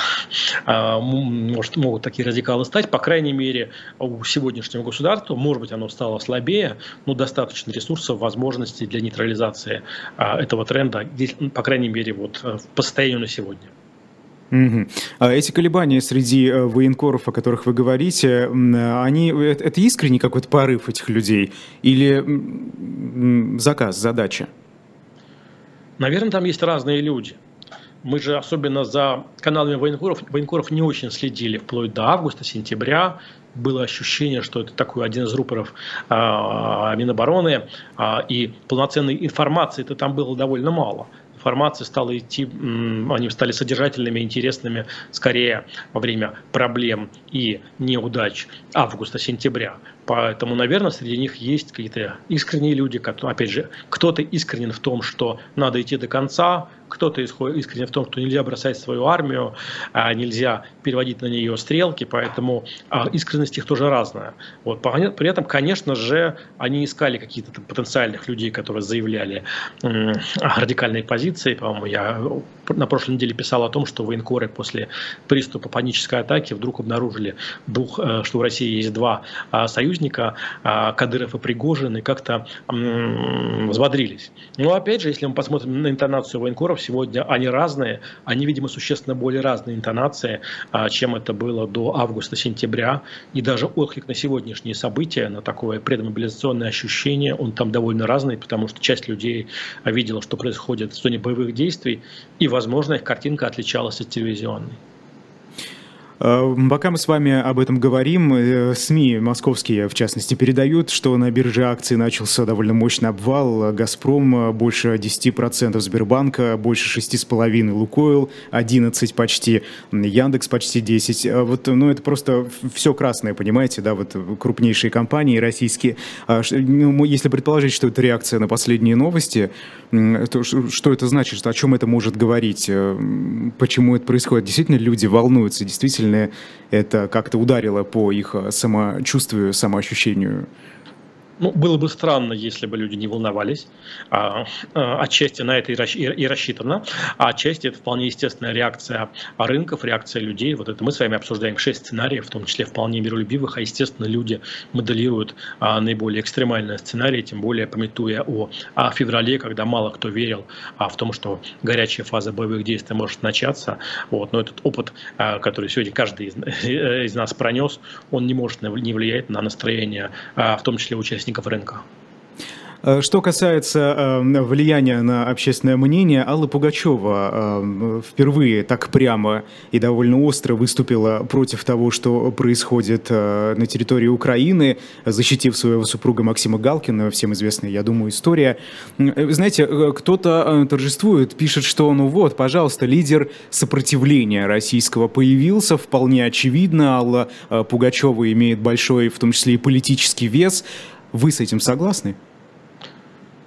а, может, могут такие радикалы стать. По крайней мере, у сегодняшнего государства, может быть, оно стало слабее, но достаточно ресурсов, возможностей для нейтрализации а, этого тренда, по крайней мере, вот по состоянию на сегодня. Угу. А эти колебания среди э, военкоров, о которых вы говорите, они, э, это искренний какой-то порыв этих людей или заказ, задача? Наверное, там есть разные люди. Мы же особенно за каналами военкоров, военкоров не очень следили вплоть до августа, сентября. Было ощущение, что это такой один из рупоров а, Минобороны, а, и полноценной информации это там было довольно мало информация стала идти, они стали содержательными, интересными скорее во время проблем и неудач августа-сентября. Поэтому, наверное, среди них есть какие-то искренние люди, которые, опять же, кто-то искренен в том, что надо идти до конца, кто-то искренен в том, что нельзя бросать свою армию, а нельзя переводить на нее стрелки, поэтому а, искренность их тоже разная. Вот. При этом, конечно же, они искали каких-то потенциальных людей, которые заявляли радикальные позиции. По-моему, я на прошлой неделе писал о том, что военкоры после приступа панической атаки вдруг обнаружили, двух, э, что в России есть два а, союзника, Кадыров и Пригожин, и как-то взбодрились. Но опять же, если мы посмотрим на интонацию военкоров, сегодня они разные, они, видимо, существенно более разные интонации, а, чем это было до августа-сентября, и даже отклик на сегодняшние события, на такое предмобилизационное ощущение, он там довольно разный, потому что часть людей видела, что происходит в зоне боевых действий, и, возможно, их картинка отличалась от телевизионной. Э, пока мы с вами об этом говорим, э, СМИ московские, в частности, передают, что на бирже акций начался довольно мощный обвал. «Газпром» больше 10%, Сбербанка больше 6,5%, «Лукойл» 11 почти, Яндекс почти 10. Э, вот, ну, это просто все красное, понимаете, да, вот крупнейшие компании российские. А ну, если предположить, что это реакция на последние новости, то что это значит, о чем это может говорить, почему это происходит? Действительно, люди волнуются, действительно действительно это как-то ударило по их э, самочувствию, самоощущению? Ну, было бы странно, если бы люди не волновались. А, а, отчасти на это и рассчитано, а отчасти это вполне естественная реакция рынков, реакция людей. Вот это мы с вами обсуждаем шесть сценариев, в том числе вполне миролюбивых, а естественно люди моделируют а, наиболее экстремальные сценарии, тем более пометуя о, о феврале, когда мало кто верил а, в том, что горячая фаза боевых действий может начаться. Вот. Но этот опыт, а, который сегодня каждый из, из нас пронес, он не может не влиять на настроение, а, в том числе участников участников рынка. Э, что касается э, влияния на общественное мнение, Алла Пугачева э, впервые так прямо и довольно остро выступила против того, что происходит э, на территории Украины, защитив своего супруга Максима Галкина, всем известная, я думаю, история. Э, знаете, кто-то торжествует, пишет, что ну вот, пожалуйста, лидер сопротивления российского появился, вполне очевидно, Алла Пугачева имеет большой, в том числе и политический вес. Вы с этим согласны?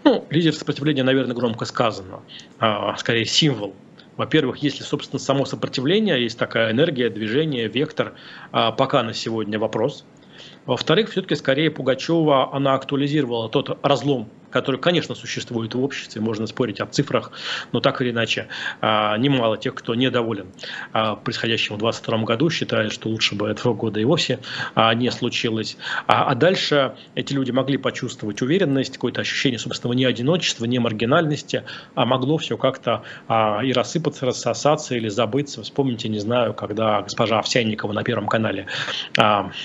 Ну, лидер сопротивления, наверное, громко сказано, а, скорее символ. Во-первых, если, собственно, само сопротивление, есть такая энергия, движение, вектор, а, пока на сегодня вопрос. Во-вторых, все-таки скорее Пугачева, она актуализировала тот разлом который, конечно, существует в обществе, можно спорить о цифрах, но так или иначе, а, немало тех, кто недоволен а, происходящим в 2022 году, считает, что лучше бы этого года и вовсе а, не случилось. А дальше эти люди могли почувствовать уверенность, какое-то ощущение собственного не одиночества, не маргинальности, а могло все как-то и рассыпаться, рассосаться или забыться. Вспомните, не знаю, когда госпожа Овсянникова на Первом канале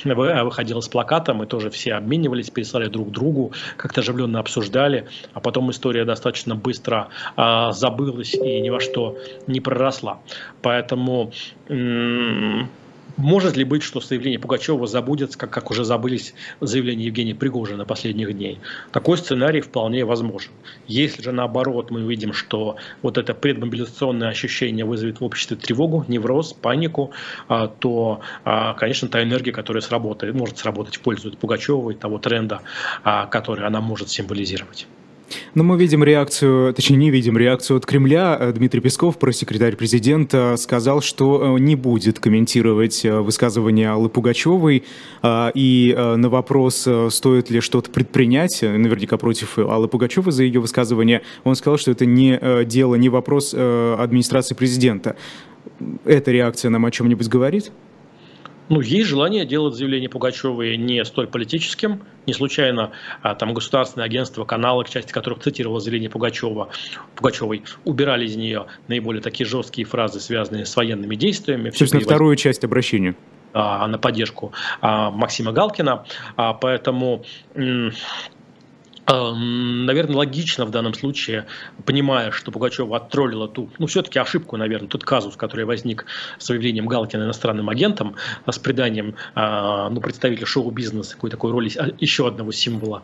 выходила с плакатом, и тоже все обменивались, переслали друг другу, как-то оживленно обсуждали обсуждали, а потом история достаточно быстро а, забылась и ни во что не проросла. Поэтому может ли быть, что заявление Пугачева забудется, как, как уже забылись заявления Евгения Пригожина последних дней? Такой сценарий вполне возможен. Если же наоборот мы видим, что вот это предмобилизационное ощущение вызовет в обществе тревогу, невроз, панику, а, то, а, конечно, та энергия, которая сработает, может сработать в пользу Пугачева и того тренда, а, который она может символизировать. Но мы видим реакцию, точнее не видим реакцию от Кремля. Э, Дмитрий Песков, пресс-секретарь президента, сказал, что э, не будет комментировать э, высказывания Аллы Пугачевой. И на вопрос, стоит ли что-то предпринять, наверняка против Аллы Пугачевой за ее высказывание, он сказал, что это не дело, не вопрос администрации президента. Эта реакция нам о чем-нибудь говорит? Ну, есть желание делать заявление Пугачевой не столь политическим. Не случайно а, там государственное агентство, каналы, к части которых цитировало заявление Пугачева, Пугачевой, убирали из нее наиболее такие жесткие фразы, связанные с военными действиями. Собственно, вторую часть обращения а, на поддержку а, Максима Галкина. Поэтому наверное, логично в данном случае, понимая, что Пугачева оттроллила ту, ну, все-таки ошибку, наверное, тот казус, который возник с выявлением Галкина иностранным агентом, а, с приданием а, ну, представителя шоу-бизнеса, какой такой роли а, еще одного символа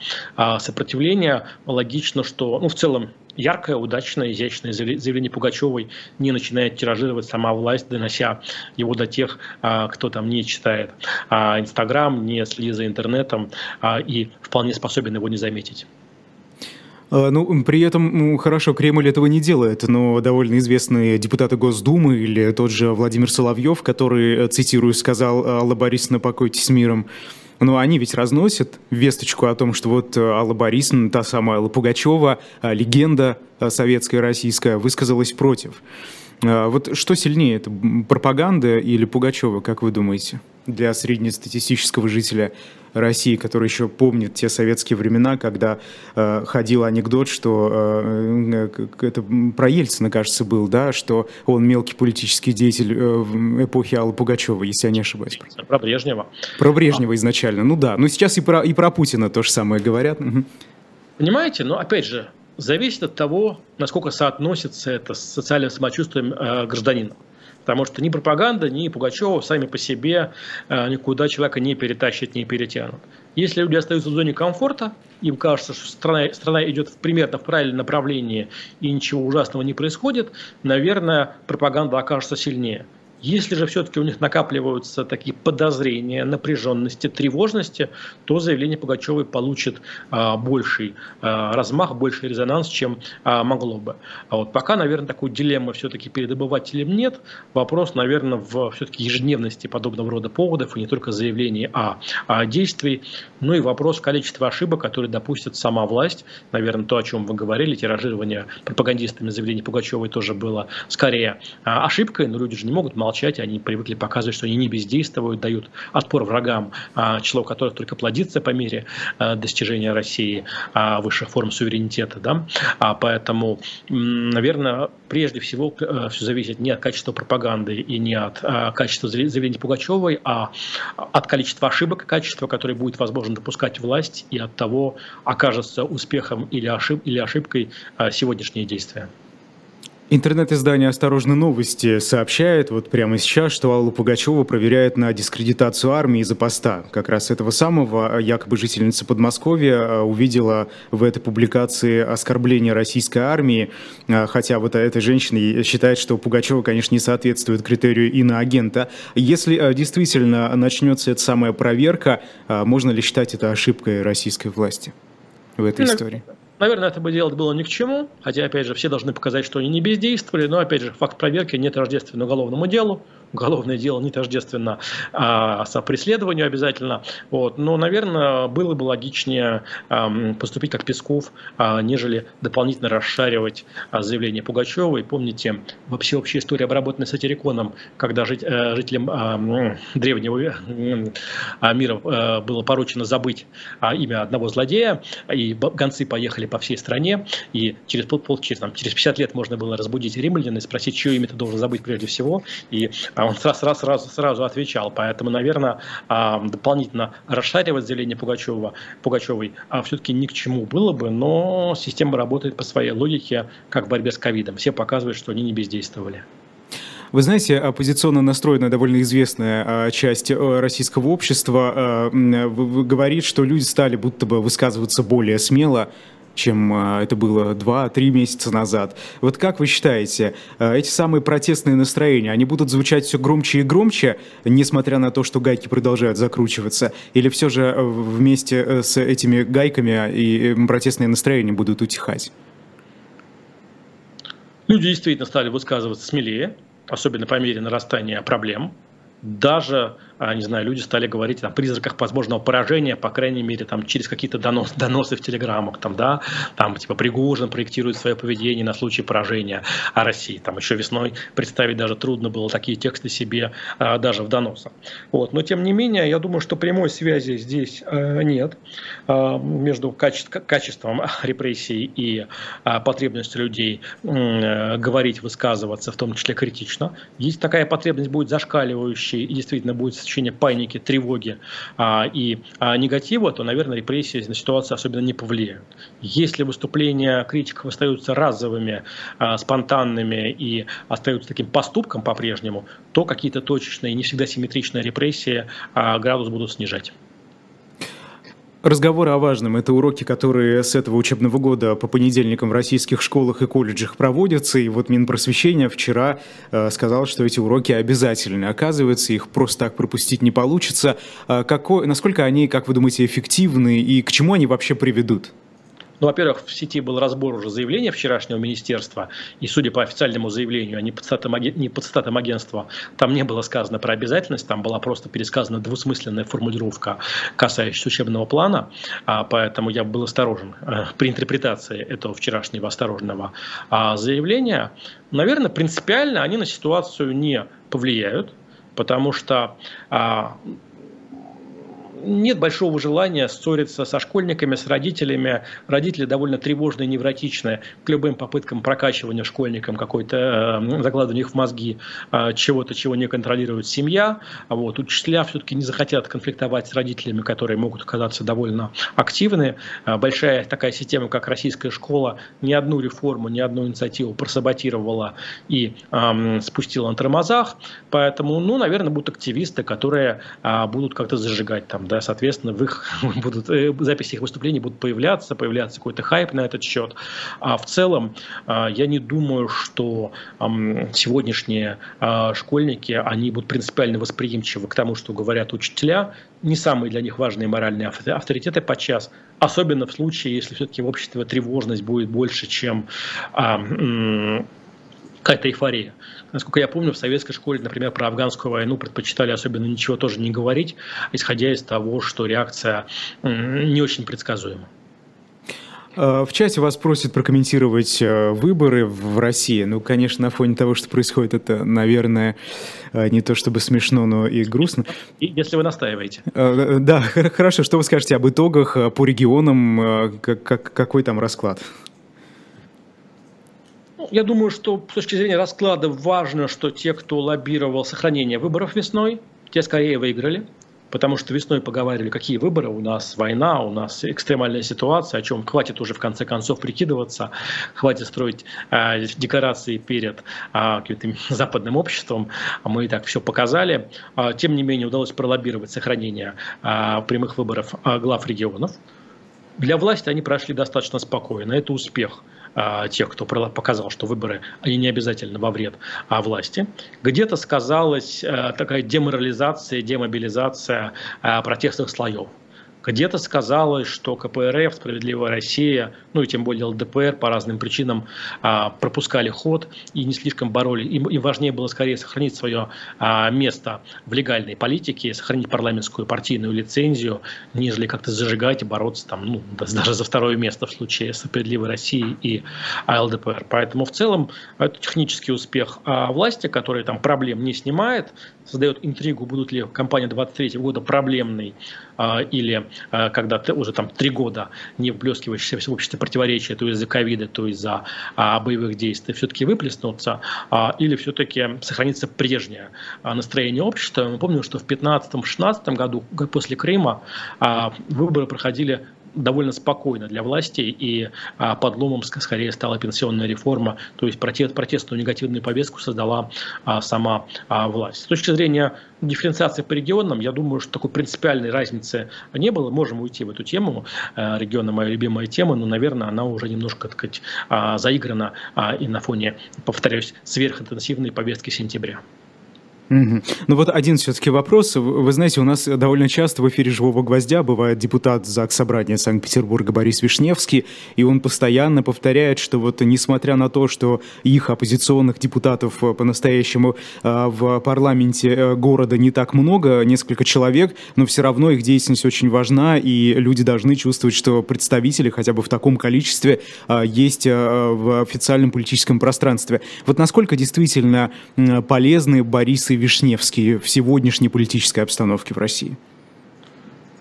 сопротивления, логично, что, ну, в целом, яркое, удачное, изящное заявление Пугачевой не начинает тиражировать сама власть, донося его до тех, кто там не читает Инстаграм, не следит за интернетом и вполне способен его не заметить. А, ну, при этом, ну, хорошо, Кремль этого не делает, но довольно известные депутаты Госдумы или тот же Владимир Соловьев, который, э, цитирую, сказал «Алла Борисовна, покойтесь миром», но они ведь разносят весточку о том, что вот э, Алла Борисовна, та самая Алла Пугачева, э, легенда советская, российская, высказалась против. Вот что сильнее, это пропаганда или Пугачева, как вы думаете, для среднестатистического жителя России, который еще помнит те советские времена, когда э, ходил анекдот, что э, э это про Ельцина, кажется, был, да, что он мелкий политический деятель э, в эпохе Аллы Пугачева, если я не ошибаюсь. Про Брежнева. Про Брежнева изначально, ну да. Ну сейчас и про, и про Путина то же самое говорят. Понимаете, но опять же, зависит от того, насколько соотносится это с социальным самочувствием э, гражданина. Потому что ни пропаганда, ни Пугачева сами по себе э, никуда человека не перетащат, не перетянут. Если люди остаются в зоне комфорта, им кажется, что страна, страна идет примерно в правильном направлении и ничего ужасного не происходит, наверное, пропаганда окажется сильнее. Если же все-таки у них накапливаются такие подозрения, напряженности, тревожности, то заявление Пугачевой получит а, больший а, размах, больший резонанс, чем а, могло бы. А вот пока, наверное, такой дилеммы все-таки перед обывателем нет. Вопрос, наверное, в все-таки ежедневности подобного рода поводов и не только заявлений о, о действии, ну и вопрос количества ошибок, которые допустит сама власть. Наверное, то, о чем вы говорили, тиражирование пропагандистами заявлений Пугачевой тоже было скорее а, ошибкой, но люди же не могут молчать молчать, они привыкли показывать, что они не бездействуют, дают отпор врагам, а, число которых только плодится по мере а, достижения России а, высших форм суверенитета. Да? Поэтому, наверное, прежде всего э, все зависит не от качества пропаганды и не от качества заявлений Пугачевой, а от количества ошибок и качества, которые будет возможно допускать власть, и от того, окажется успехом или, ошиб или ошибкой сегодняшние действия. Интернет-издание «Осторожно новости» сообщает вот прямо сейчас, что Аллу Пугачеву проверяют на дискредитацию армии из-за поста. Как раз этого самого якобы жительница Подмосковья э, увидела в этой публикации оскорбление российской армии, э, хотя вот эта женщина считает, что Пугачева, конечно, не соответствует критерию иноагента. Если э, действительно начнется эта самая проверка, можно ли считать это ошибкой российской власти в этой ну, истории? Наверное, это бы делать было ни к чему, хотя, опять же, все должны показать, что они не бездействовали, но, опять же, факт проверки нет рождественного уголовному делу, уголовное дело не тождественно а, преследованию обязательно. Вот. Но, наверное, было бы логичнее а, поступить как Песков, а, нежели дополнительно расшаривать а, заявление Пугачева. И помните, вообще общая история, обработанная сатириконом, когда жить, а, жителям а, древнего а, мира а, было поручено забыть а, имя одного злодея, и гонцы поехали по всей стране, и через, пол, через, там, через 50 лет можно было разбудить римлян и спросить, чье имя ты должен забыть прежде всего. И а, он сразу, сразу, сразу, сразу отвечал. Поэтому, наверное, дополнительно расшаривать заявление Пугачева, Пугачевой а все-таки ни к чему было бы, но система работает по своей логике, как в борьбе с ковидом. Все показывают, что они не бездействовали. Вы знаете, оппозиционно настроенная довольно известная а, часть э, российского общества э, говорит, что люди стали будто бы высказываться более смело, чем а, это было 2-3 месяца назад. Вот как вы считаете, а, эти самые протестные настроения, они будут звучать все громче и громче, несмотря на то, что гайки продолжают закручиваться? Или все же э, вместе э, с этими гайками и э, протестные настроения будут утихать? Люди действительно стали высказываться смелее, особенно по мере нарастания проблем. Даже не знаю, люди стали говорить о призраках возможного поражения, по крайней мере, там, через какие-то донос, доносы в телеграммах, там, да, там, типа, Пригожин проектирует свое поведение на случай поражения о России. Там еще весной представить даже трудно было такие тексты себе а, даже в доносах. Вот. Но, тем не менее, я думаю, что прямой связи здесь а, нет а, между каче- качеством репрессий и а, потребностью людей а, говорить, высказываться, в том числе критично. Есть такая потребность будет зашкаливающей и действительно будет ощущение паники, тревоги а, и а, негатива, то, наверное, репрессии на ситуацию особенно не повлияют. Если выступления критиков остаются разовыми, а, спонтанными и остаются таким поступком по-прежнему, то какие-то точечные, не всегда симметричные репрессии а, градус будут снижать. Разговоры о важном – это уроки, которые с этого учебного года по понедельникам в российских школах и колледжах проводятся. И вот Минпросвещение вчера э, сказал, что эти уроки обязательны. Оказывается, их просто так пропустить не получится. А какой, насколько они, как вы думаете, эффективны и к чему они вообще приведут? Ну, во-первых, в сети был разбор уже заявления вчерашнего министерства, и судя по официальному заявлению, а не под статом, не под статом агентства, там не было сказано про обязательность, там была просто пересказана двусмысленная формулировка, касающаяся учебного плана, а, поэтому я был осторожен а, при интерпретации этого вчерашнего осторожного а, заявления. Наверное, принципиально они на ситуацию не повлияют, потому что а, нет большого желания ссориться со школьниками, с родителями. Родители довольно тревожные, невротичные к любым попыткам прокачивания школьникам какой-то, э, закладывания их в мозги э, чего-то, чего не контролирует семья. Вот. Учителя все-таки не захотят конфликтовать с родителями, которые могут оказаться довольно активны. Э, большая такая система, как российская школа, ни одну реформу, ни одну инициативу просаботировала и э, спустила на тормозах. Поэтому, ну, наверное, будут активисты, которые э, будут как-то зажигать там, да, соответственно, в их будут, э, записи их выступлений будут появляться, появляться какой-то хайп на этот счет. А в целом, а, я не думаю, что сегодняшние а, школьники, они будут принципиально восприимчивы к тому, что говорят учителя, не самые для них важные моральные авторитеты подчас, особенно в случае, если все-таки в обществе тревожность будет больше, чем какая-то эйфория. Насколько я помню, в советской школе, например, про афганскую войну предпочитали особенно ничего тоже не говорить, исходя из того, что реакция не очень предсказуема. В чате вас просят прокомментировать выборы в России. Ну, конечно, на фоне того, что происходит, это, наверное, не то чтобы смешно, но и грустно. Если вы настаиваете. Да, хорошо. Что вы скажете об итогах по регионам? Какой там расклад? Я думаю, что с точки зрения расклада важно, что те, кто лоббировал сохранение выборов весной, те скорее выиграли. Потому что весной поговаривали, какие выборы, у нас война, у нас экстремальная ситуация, о чем хватит уже в конце концов прикидываться, хватит строить э, декорации перед э, западным обществом. Мы и так все показали. Э, тем не менее, удалось пролоббировать сохранение э, прямых выборов э, глав регионов. Для власти они прошли достаточно спокойно. Это успех. А, тех, кто показал, что выборы, они не обязательно во вред а власти. Где-то сказалась а, такая деморализация, демобилизация а, протестных слоев. Где-то сказалось, что КПРФ, Справедливая Россия, ну и тем более ЛДПР по разным причинам а, пропускали ход и не слишком боролись. Им, им важнее было скорее сохранить свое а, место в легальной политике, сохранить парламентскую партийную лицензию, нежели как-то зажигать и бороться там, ну, даже за второе место в случае Справедливой России и ЛДПР. Поэтому в целом это технический успех а власти, который там проблем не снимает, создает интригу, будут ли кампания 23 года проблемной а, или а, когда ты уже там три года не вблескивающиеся в обществе противоречия, то из-за ковида, то из-за а, боевых действий, все-таки выплеснутся, а, или все-таки сохранится прежнее а, настроение общества. Мы помним, что в 2015-2016 году после Крыма а, выборы проходили довольно спокойно для властей, и а, подломом скорее стала пенсионная реформа, то есть протест, протестную негативную повестку создала а, сама а, власть. С точки зрения дифференциации по регионам, я думаю, что такой принципиальной разницы не было. Можем уйти в эту тему. Э, регионы моя любимая тема, но, наверное, она уже немножко, так сказать, а, заиграна а, и на фоне, повторяюсь, сверхинтенсивной повестки сентября. Угу. Ну вот один все-таки вопрос. Вы знаете, у нас довольно часто в эфире «Живого гвоздя» бывает депутат ЗАГС Собрания Санкт-Петербурга Борис Вишневский, и он постоянно повторяет, что вот несмотря на то, что их оппозиционных депутатов э, по-настоящему э, в парламенте э, города не так много, несколько человек, но все равно их деятельность очень важна, и люди должны чувствовать, что представители хотя бы в таком количестве есть в официальном политическом пространстве. Вот насколько действительно полезны Борис и Вишневский в сегодняшней политической обстановке в России?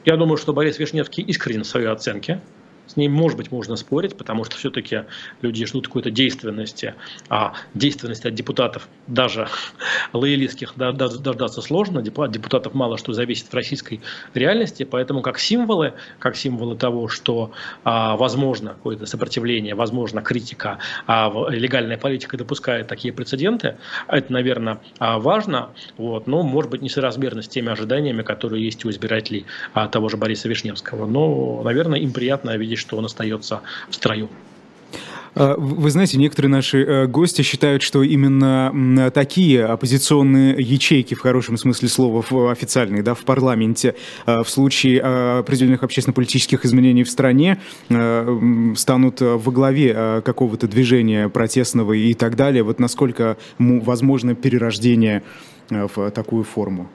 Я думаю, что Борис Вишневский искренен в своей оценке. С ней, может быть, можно спорить, потому что все-таки люди ждут какой-то действенности, а действенности от депутатов, даже лоялистских, дождаться сложно. депутатов мало что зависит в российской реальности, поэтому как символы, как символы того, что а, возможно какое-то сопротивление, возможно критика, а легальная политика допускает такие прецеденты, это, наверное, а, важно, вот, но, может быть, несоразмерно с теми ожиданиями, которые есть у избирателей а, того же Бориса Вишневского. Но, наверное, им приятно видеть что он остается в строю. А, вы знаете, некоторые наши э, гости считают, что именно такие оппозиционные ячейки, в хорошем смысле слова, официальные, да, в парламенте, э, в случае э, определенных общественно-политических изменений в стране, станут во главе какого-то движения протестного и так далее. Вот насколько возможно перерождение в такую форму?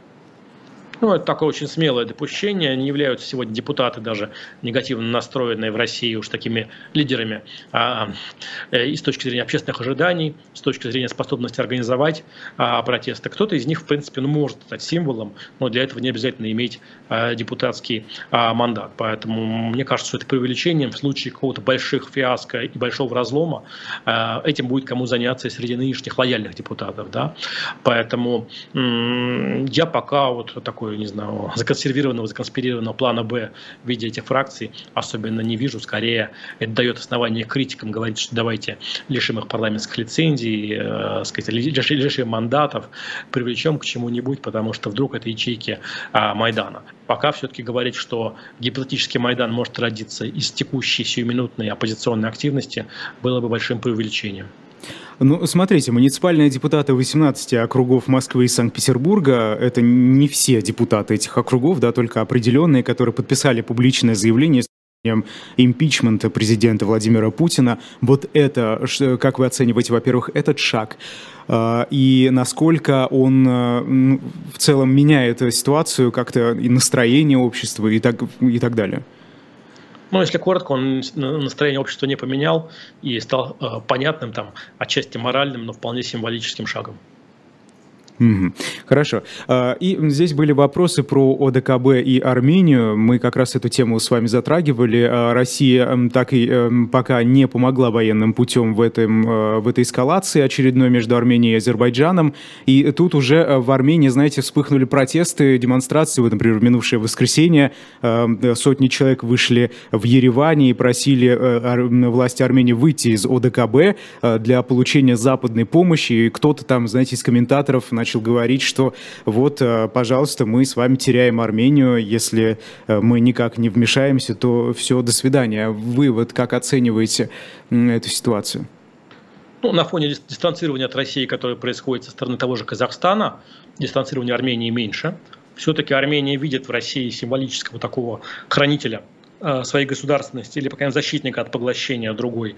Ну, это такое очень смелое допущение. Не являются сегодня депутаты даже негативно настроенные в России уж такими лидерами а, э, и с точки зрения общественных ожиданий, с точки зрения способности организовать а, протесты. Кто-то из них, в принципе, ну, может стать символом, но для этого не обязательно иметь депутатский а, мандат. Поэтому мне кажется, что это преувеличением в случае какого-то больших фиаско и большого разлома а, этим будет кому заняться среди нынешних лояльных депутатов. Да? Поэтому я пока вот такой не знаю, законсервированного, законспирированного плана «Б» в виде этих фракций особенно не вижу. Скорее, это дает основание критикам говорить, что давайте лишим их парламентских лицензий, э, сказать, лишим, мандатов, привлечем к чему-нибудь, потому что вдруг это ячейки э, Майдана. Пока все-таки говорить, что гипотетический Майдан может родиться из текущей сиюминутной оппозиционной активности, было бы большим преувеличением. Ну, смотрите, муниципальные депутаты 18 округов Москвы и Санкт-Петербурга, это не все депутаты этих округов, да, только определенные, которые подписали публичное заявление импичмента президента Владимира Путина. Вот это, как вы оцениваете, во-первых, этот шаг, а, и насколько он а, ну, в целом меняет ситуацию, как-то и настроение общества и так, и так далее? Ну, если коротко, он настроение общества не поменял и стал э, понятным, там, отчасти моральным, но вполне символическим шагом. Хорошо. А, и здесь были вопросы про ОДКБ и Армению. Мы как раз эту тему с вами затрагивали. А, Россия так и эм, пока не помогла военным путем в, этом, э, в этой эскалации очередной между Арменией и Азербайджаном. И тут уже э, в Армении, знаете, вспыхнули протесты, демонстрации. Вот, например, в минувшее воскресенье э, сотни человек вышли в Ереване и просили власти Армении выйти из ОДКБ для получения западной помощи. И кто-то там, знаете, из комментаторов начал начал говорить, что вот, э, пожалуйста, мы с вами теряем Армению, если э, мы никак не вмешаемся, то все, до свидания. Вы вот как оцениваете эту ситуацию? Ну, на фоне дистанцирования от России, которое происходит со стороны того же Казахстана, дистанцирование Армении меньше. Все-таки Армения видит в России символического такого хранителя э, своей государственности или, по крайней мере, защитника от поглощения другой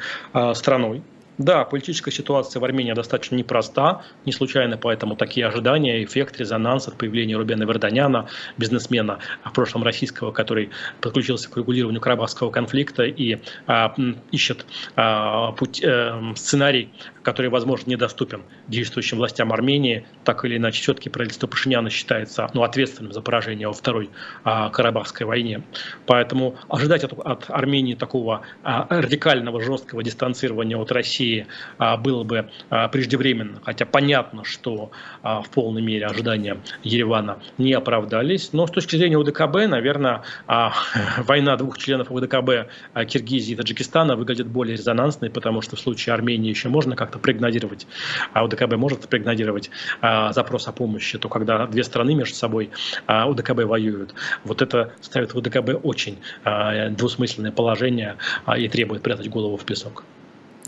страной. Да, политическая ситуация в Армении достаточно непроста, не случайно поэтому такие ожидания, эффект, резонанс от появления Рубена Верданяна, бизнесмена в прошлом российского, который подключился к регулированию карабахского конфликта и а, ищет а, путь, а, сценарий который, возможно, недоступен действующим властям Армении, так или иначе, все-таки правительство Пашиняна считается ну, ответственным за поражение во Второй а, Карабахской войне. Поэтому ожидать от, от Армении такого а, радикального, жесткого дистанцирования от России а, было бы а, преждевременно, хотя понятно, что а, в полной мере ожидания Еревана не оправдались. Но с точки зрения УДКБ, наверное, война двух членов УДКБ Киргизии и Таджикистана выглядит более резонансной, потому что в случае Армении еще можно как-то проигнорировать, а УДКБ может проигнорировать а, запрос о помощи, то когда две страны между собой УДКБ воюют, вот это ставит УДКБ очень двусмысленное положение и требует прятать голову в песок.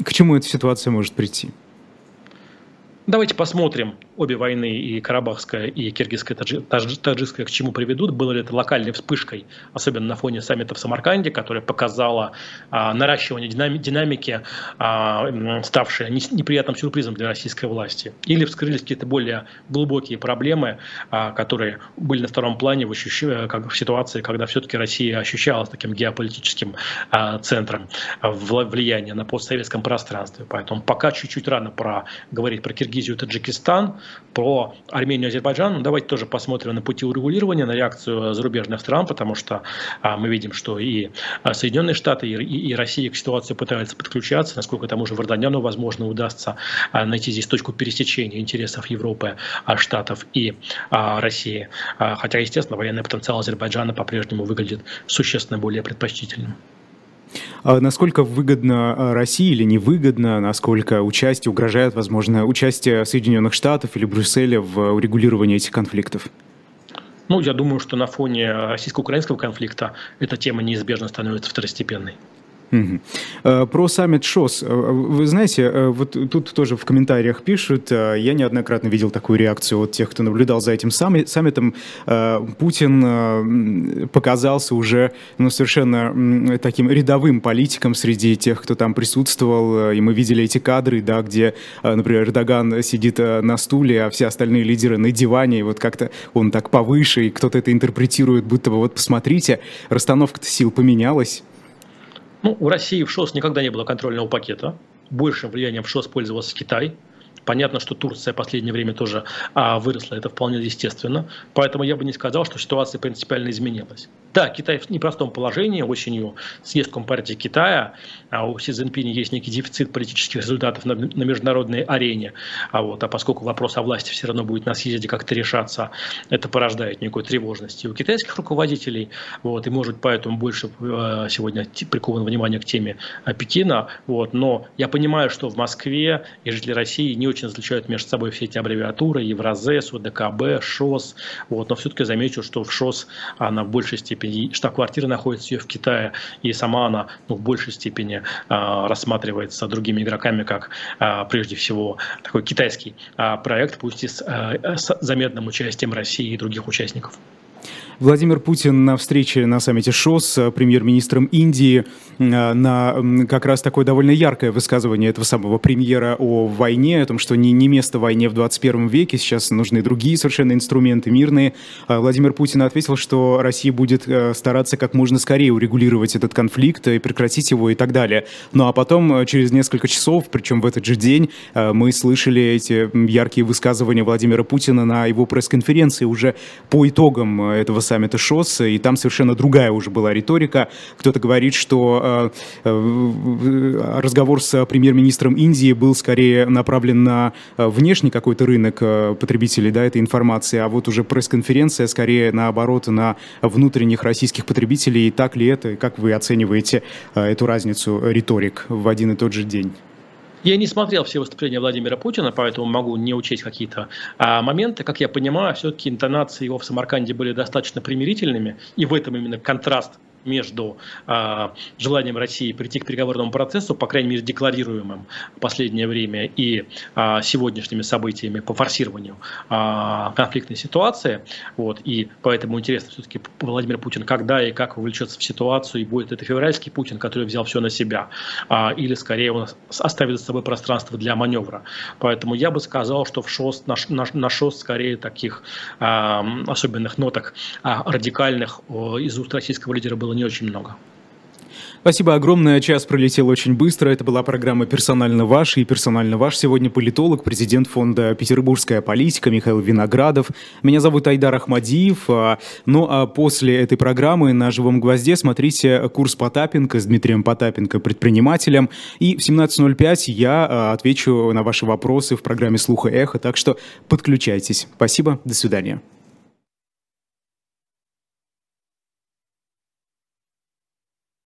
К чему эта ситуация может прийти? Давайте посмотрим обе войны, и Карабахская, и Киргизская, Таджикская, к чему приведут. Было ли это локальной вспышкой, особенно на фоне саммита в Самарканде, которая показала а, наращивание динамики, а, ставшее неприятным сюрпризом для российской власти. Или вскрылись какие-то более глубокие проблемы, а, которые были на втором плане в, ощущ... как в ситуации, когда все-таки Россия ощущалась таким геополитическим а, центром влияния на постсоветском пространстве. Поэтому пока чуть-чуть рано про, говорить про Киргизию и Таджикистан про Армению и Азербайджан. Ну, давайте тоже посмотрим на пути урегулирования, на реакцию зарубежных стран, потому что а, мы видим, что и а, Соединенные Штаты, и, и, и Россия к ситуации пытаются подключаться, насколько тому же Варданяну, возможно, удастся а, найти здесь точку пересечения интересов Европы, а, Штатов и а, России. А, хотя, естественно, военный потенциал Азербайджана по-прежнему выглядит существенно более предпочтительным. А насколько выгодно а, России или невыгодно, насколько участие угрожает, возможно, участие Соединенных Штатов или Брюсселя в урегулировании этих конфликтов? Ну, я думаю, что на фоне российско-украинского конфликта эта тема неизбежно становится второстепенной. Угу. Про саммит ШОС. Э, вы знаете, э, вот тут тоже в комментариях пишут, я неоднократно видел такую реакцию от тех, кто наблюдал за этим саммитом. Путин показался уже ну, совершенно таким рядовым политиком среди тех, кто там присутствовал. И мы видели эти кадры, да, где, например, Эрдоган сидит на стуле, а все остальные лидеры на диване, и вот как-то он так повыше, и кто-то это интерпретирует, будто бы вот посмотрите, расстановка-то сил поменялась. Ну, в России в ШОС никогда не было контрольного пакета. Большим влиянием в ШОС пользовался Китай. Понятно, что Турция в последнее время тоже а, выросла, это вполне естественно. Поэтому я бы не сказал, что ситуация принципиально изменилась. Да, Китай в непростом положении. Осенью съезд Компартии Китая, а у Си Цзиньпиня есть некий дефицит политических результатов на, на международной арене. А, вот, а поскольку вопрос о власти все равно будет на съезде как-то решаться, это порождает некую тревожность и у китайских руководителей. Вот, и может поэтому больше э, сегодня приковано внимание к теме э, Пекина. Вот, но я понимаю, что в Москве и жители России не очень различают между собой все эти аббревиатуры, Евразес, УДКБ, ШОС. Вот, но все-таки замечу, что в ШОС она в большей степени штаб-квартира находится ее в Китае, и сама она ну, в большей степени а, рассматривается другими игроками как а, прежде всего такой китайский а, проект, пусть и с, а, с заметным участием России и других участников. Владимир Путин на встрече на саммите ШОС с премьер-министром Индии э, на как раз такое довольно яркое высказывание этого самого премьера о войне, о том, что не, не место войне в 21 веке, сейчас нужны другие совершенно инструменты мирные. А Владимир Путин ответил, что Россия будет э, стараться как можно скорее урегулировать этот конфликт и прекратить его и так далее. Ну а потом, э, через несколько часов, причем в этот же день, мы слышали эти яркие высказывания Владимира Путина на его пресс-конференции уже по итогам этого саммита ШОС, и там совершенно другая уже была риторика. Кто-то говорит, что э, э, разговор с премьер-министром Индии был скорее направлен на э, внешний какой-то рынок потребителей да, этой информации, а вот уже пресс-конференция скорее наоборот на внутренних российских потребителей. И так ли это? Как вы оцениваете эту разницу риторик в один и тот же день? Я не смотрел все выступления Владимира Путина, поэтому могу не учесть какие-то а, моменты. Как я понимаю, все-таки интонации его в Самарканде были достаточно примирительными, и в этом именно контраст между э, желанием России прийти к переговорному процессу, по крайней мере декларируемым в последнее время, и э, сегодняшними событиями по форсированию э, конфликтной ситуации. Вот, и поэтому интересно все-таки Владимир Путин, когда и как вовлечется в ситуацию, и будет это февральский Путин, который взял все на себя, э, или скорее он оставит за собой пространство для маневра. Поэтому я бы сказал, что в ШОС, на, на, на ШОС скорее таких э, особенных ноток э, радикальных э, из уст российского лидера было было не очень много. Спасибо огромное. Час пролетел очень быстро. Это была программа «Персонально ваш» и «Персонально ваш». Сегодня политолог, президент фонда «Петербургская политика» Михаил Виноградов. Меня зовут Айдар Ахмадиев. А, ну а после этой программы на «Живом гвозде» смотрите курс Потапенко с Дмитрием Потапенко, предпринимателем. И в 17.05 я а, отвечу на ваши вопросы в программе «Слуха эхо». Так что подключайтесь. Спасибо. До свидания.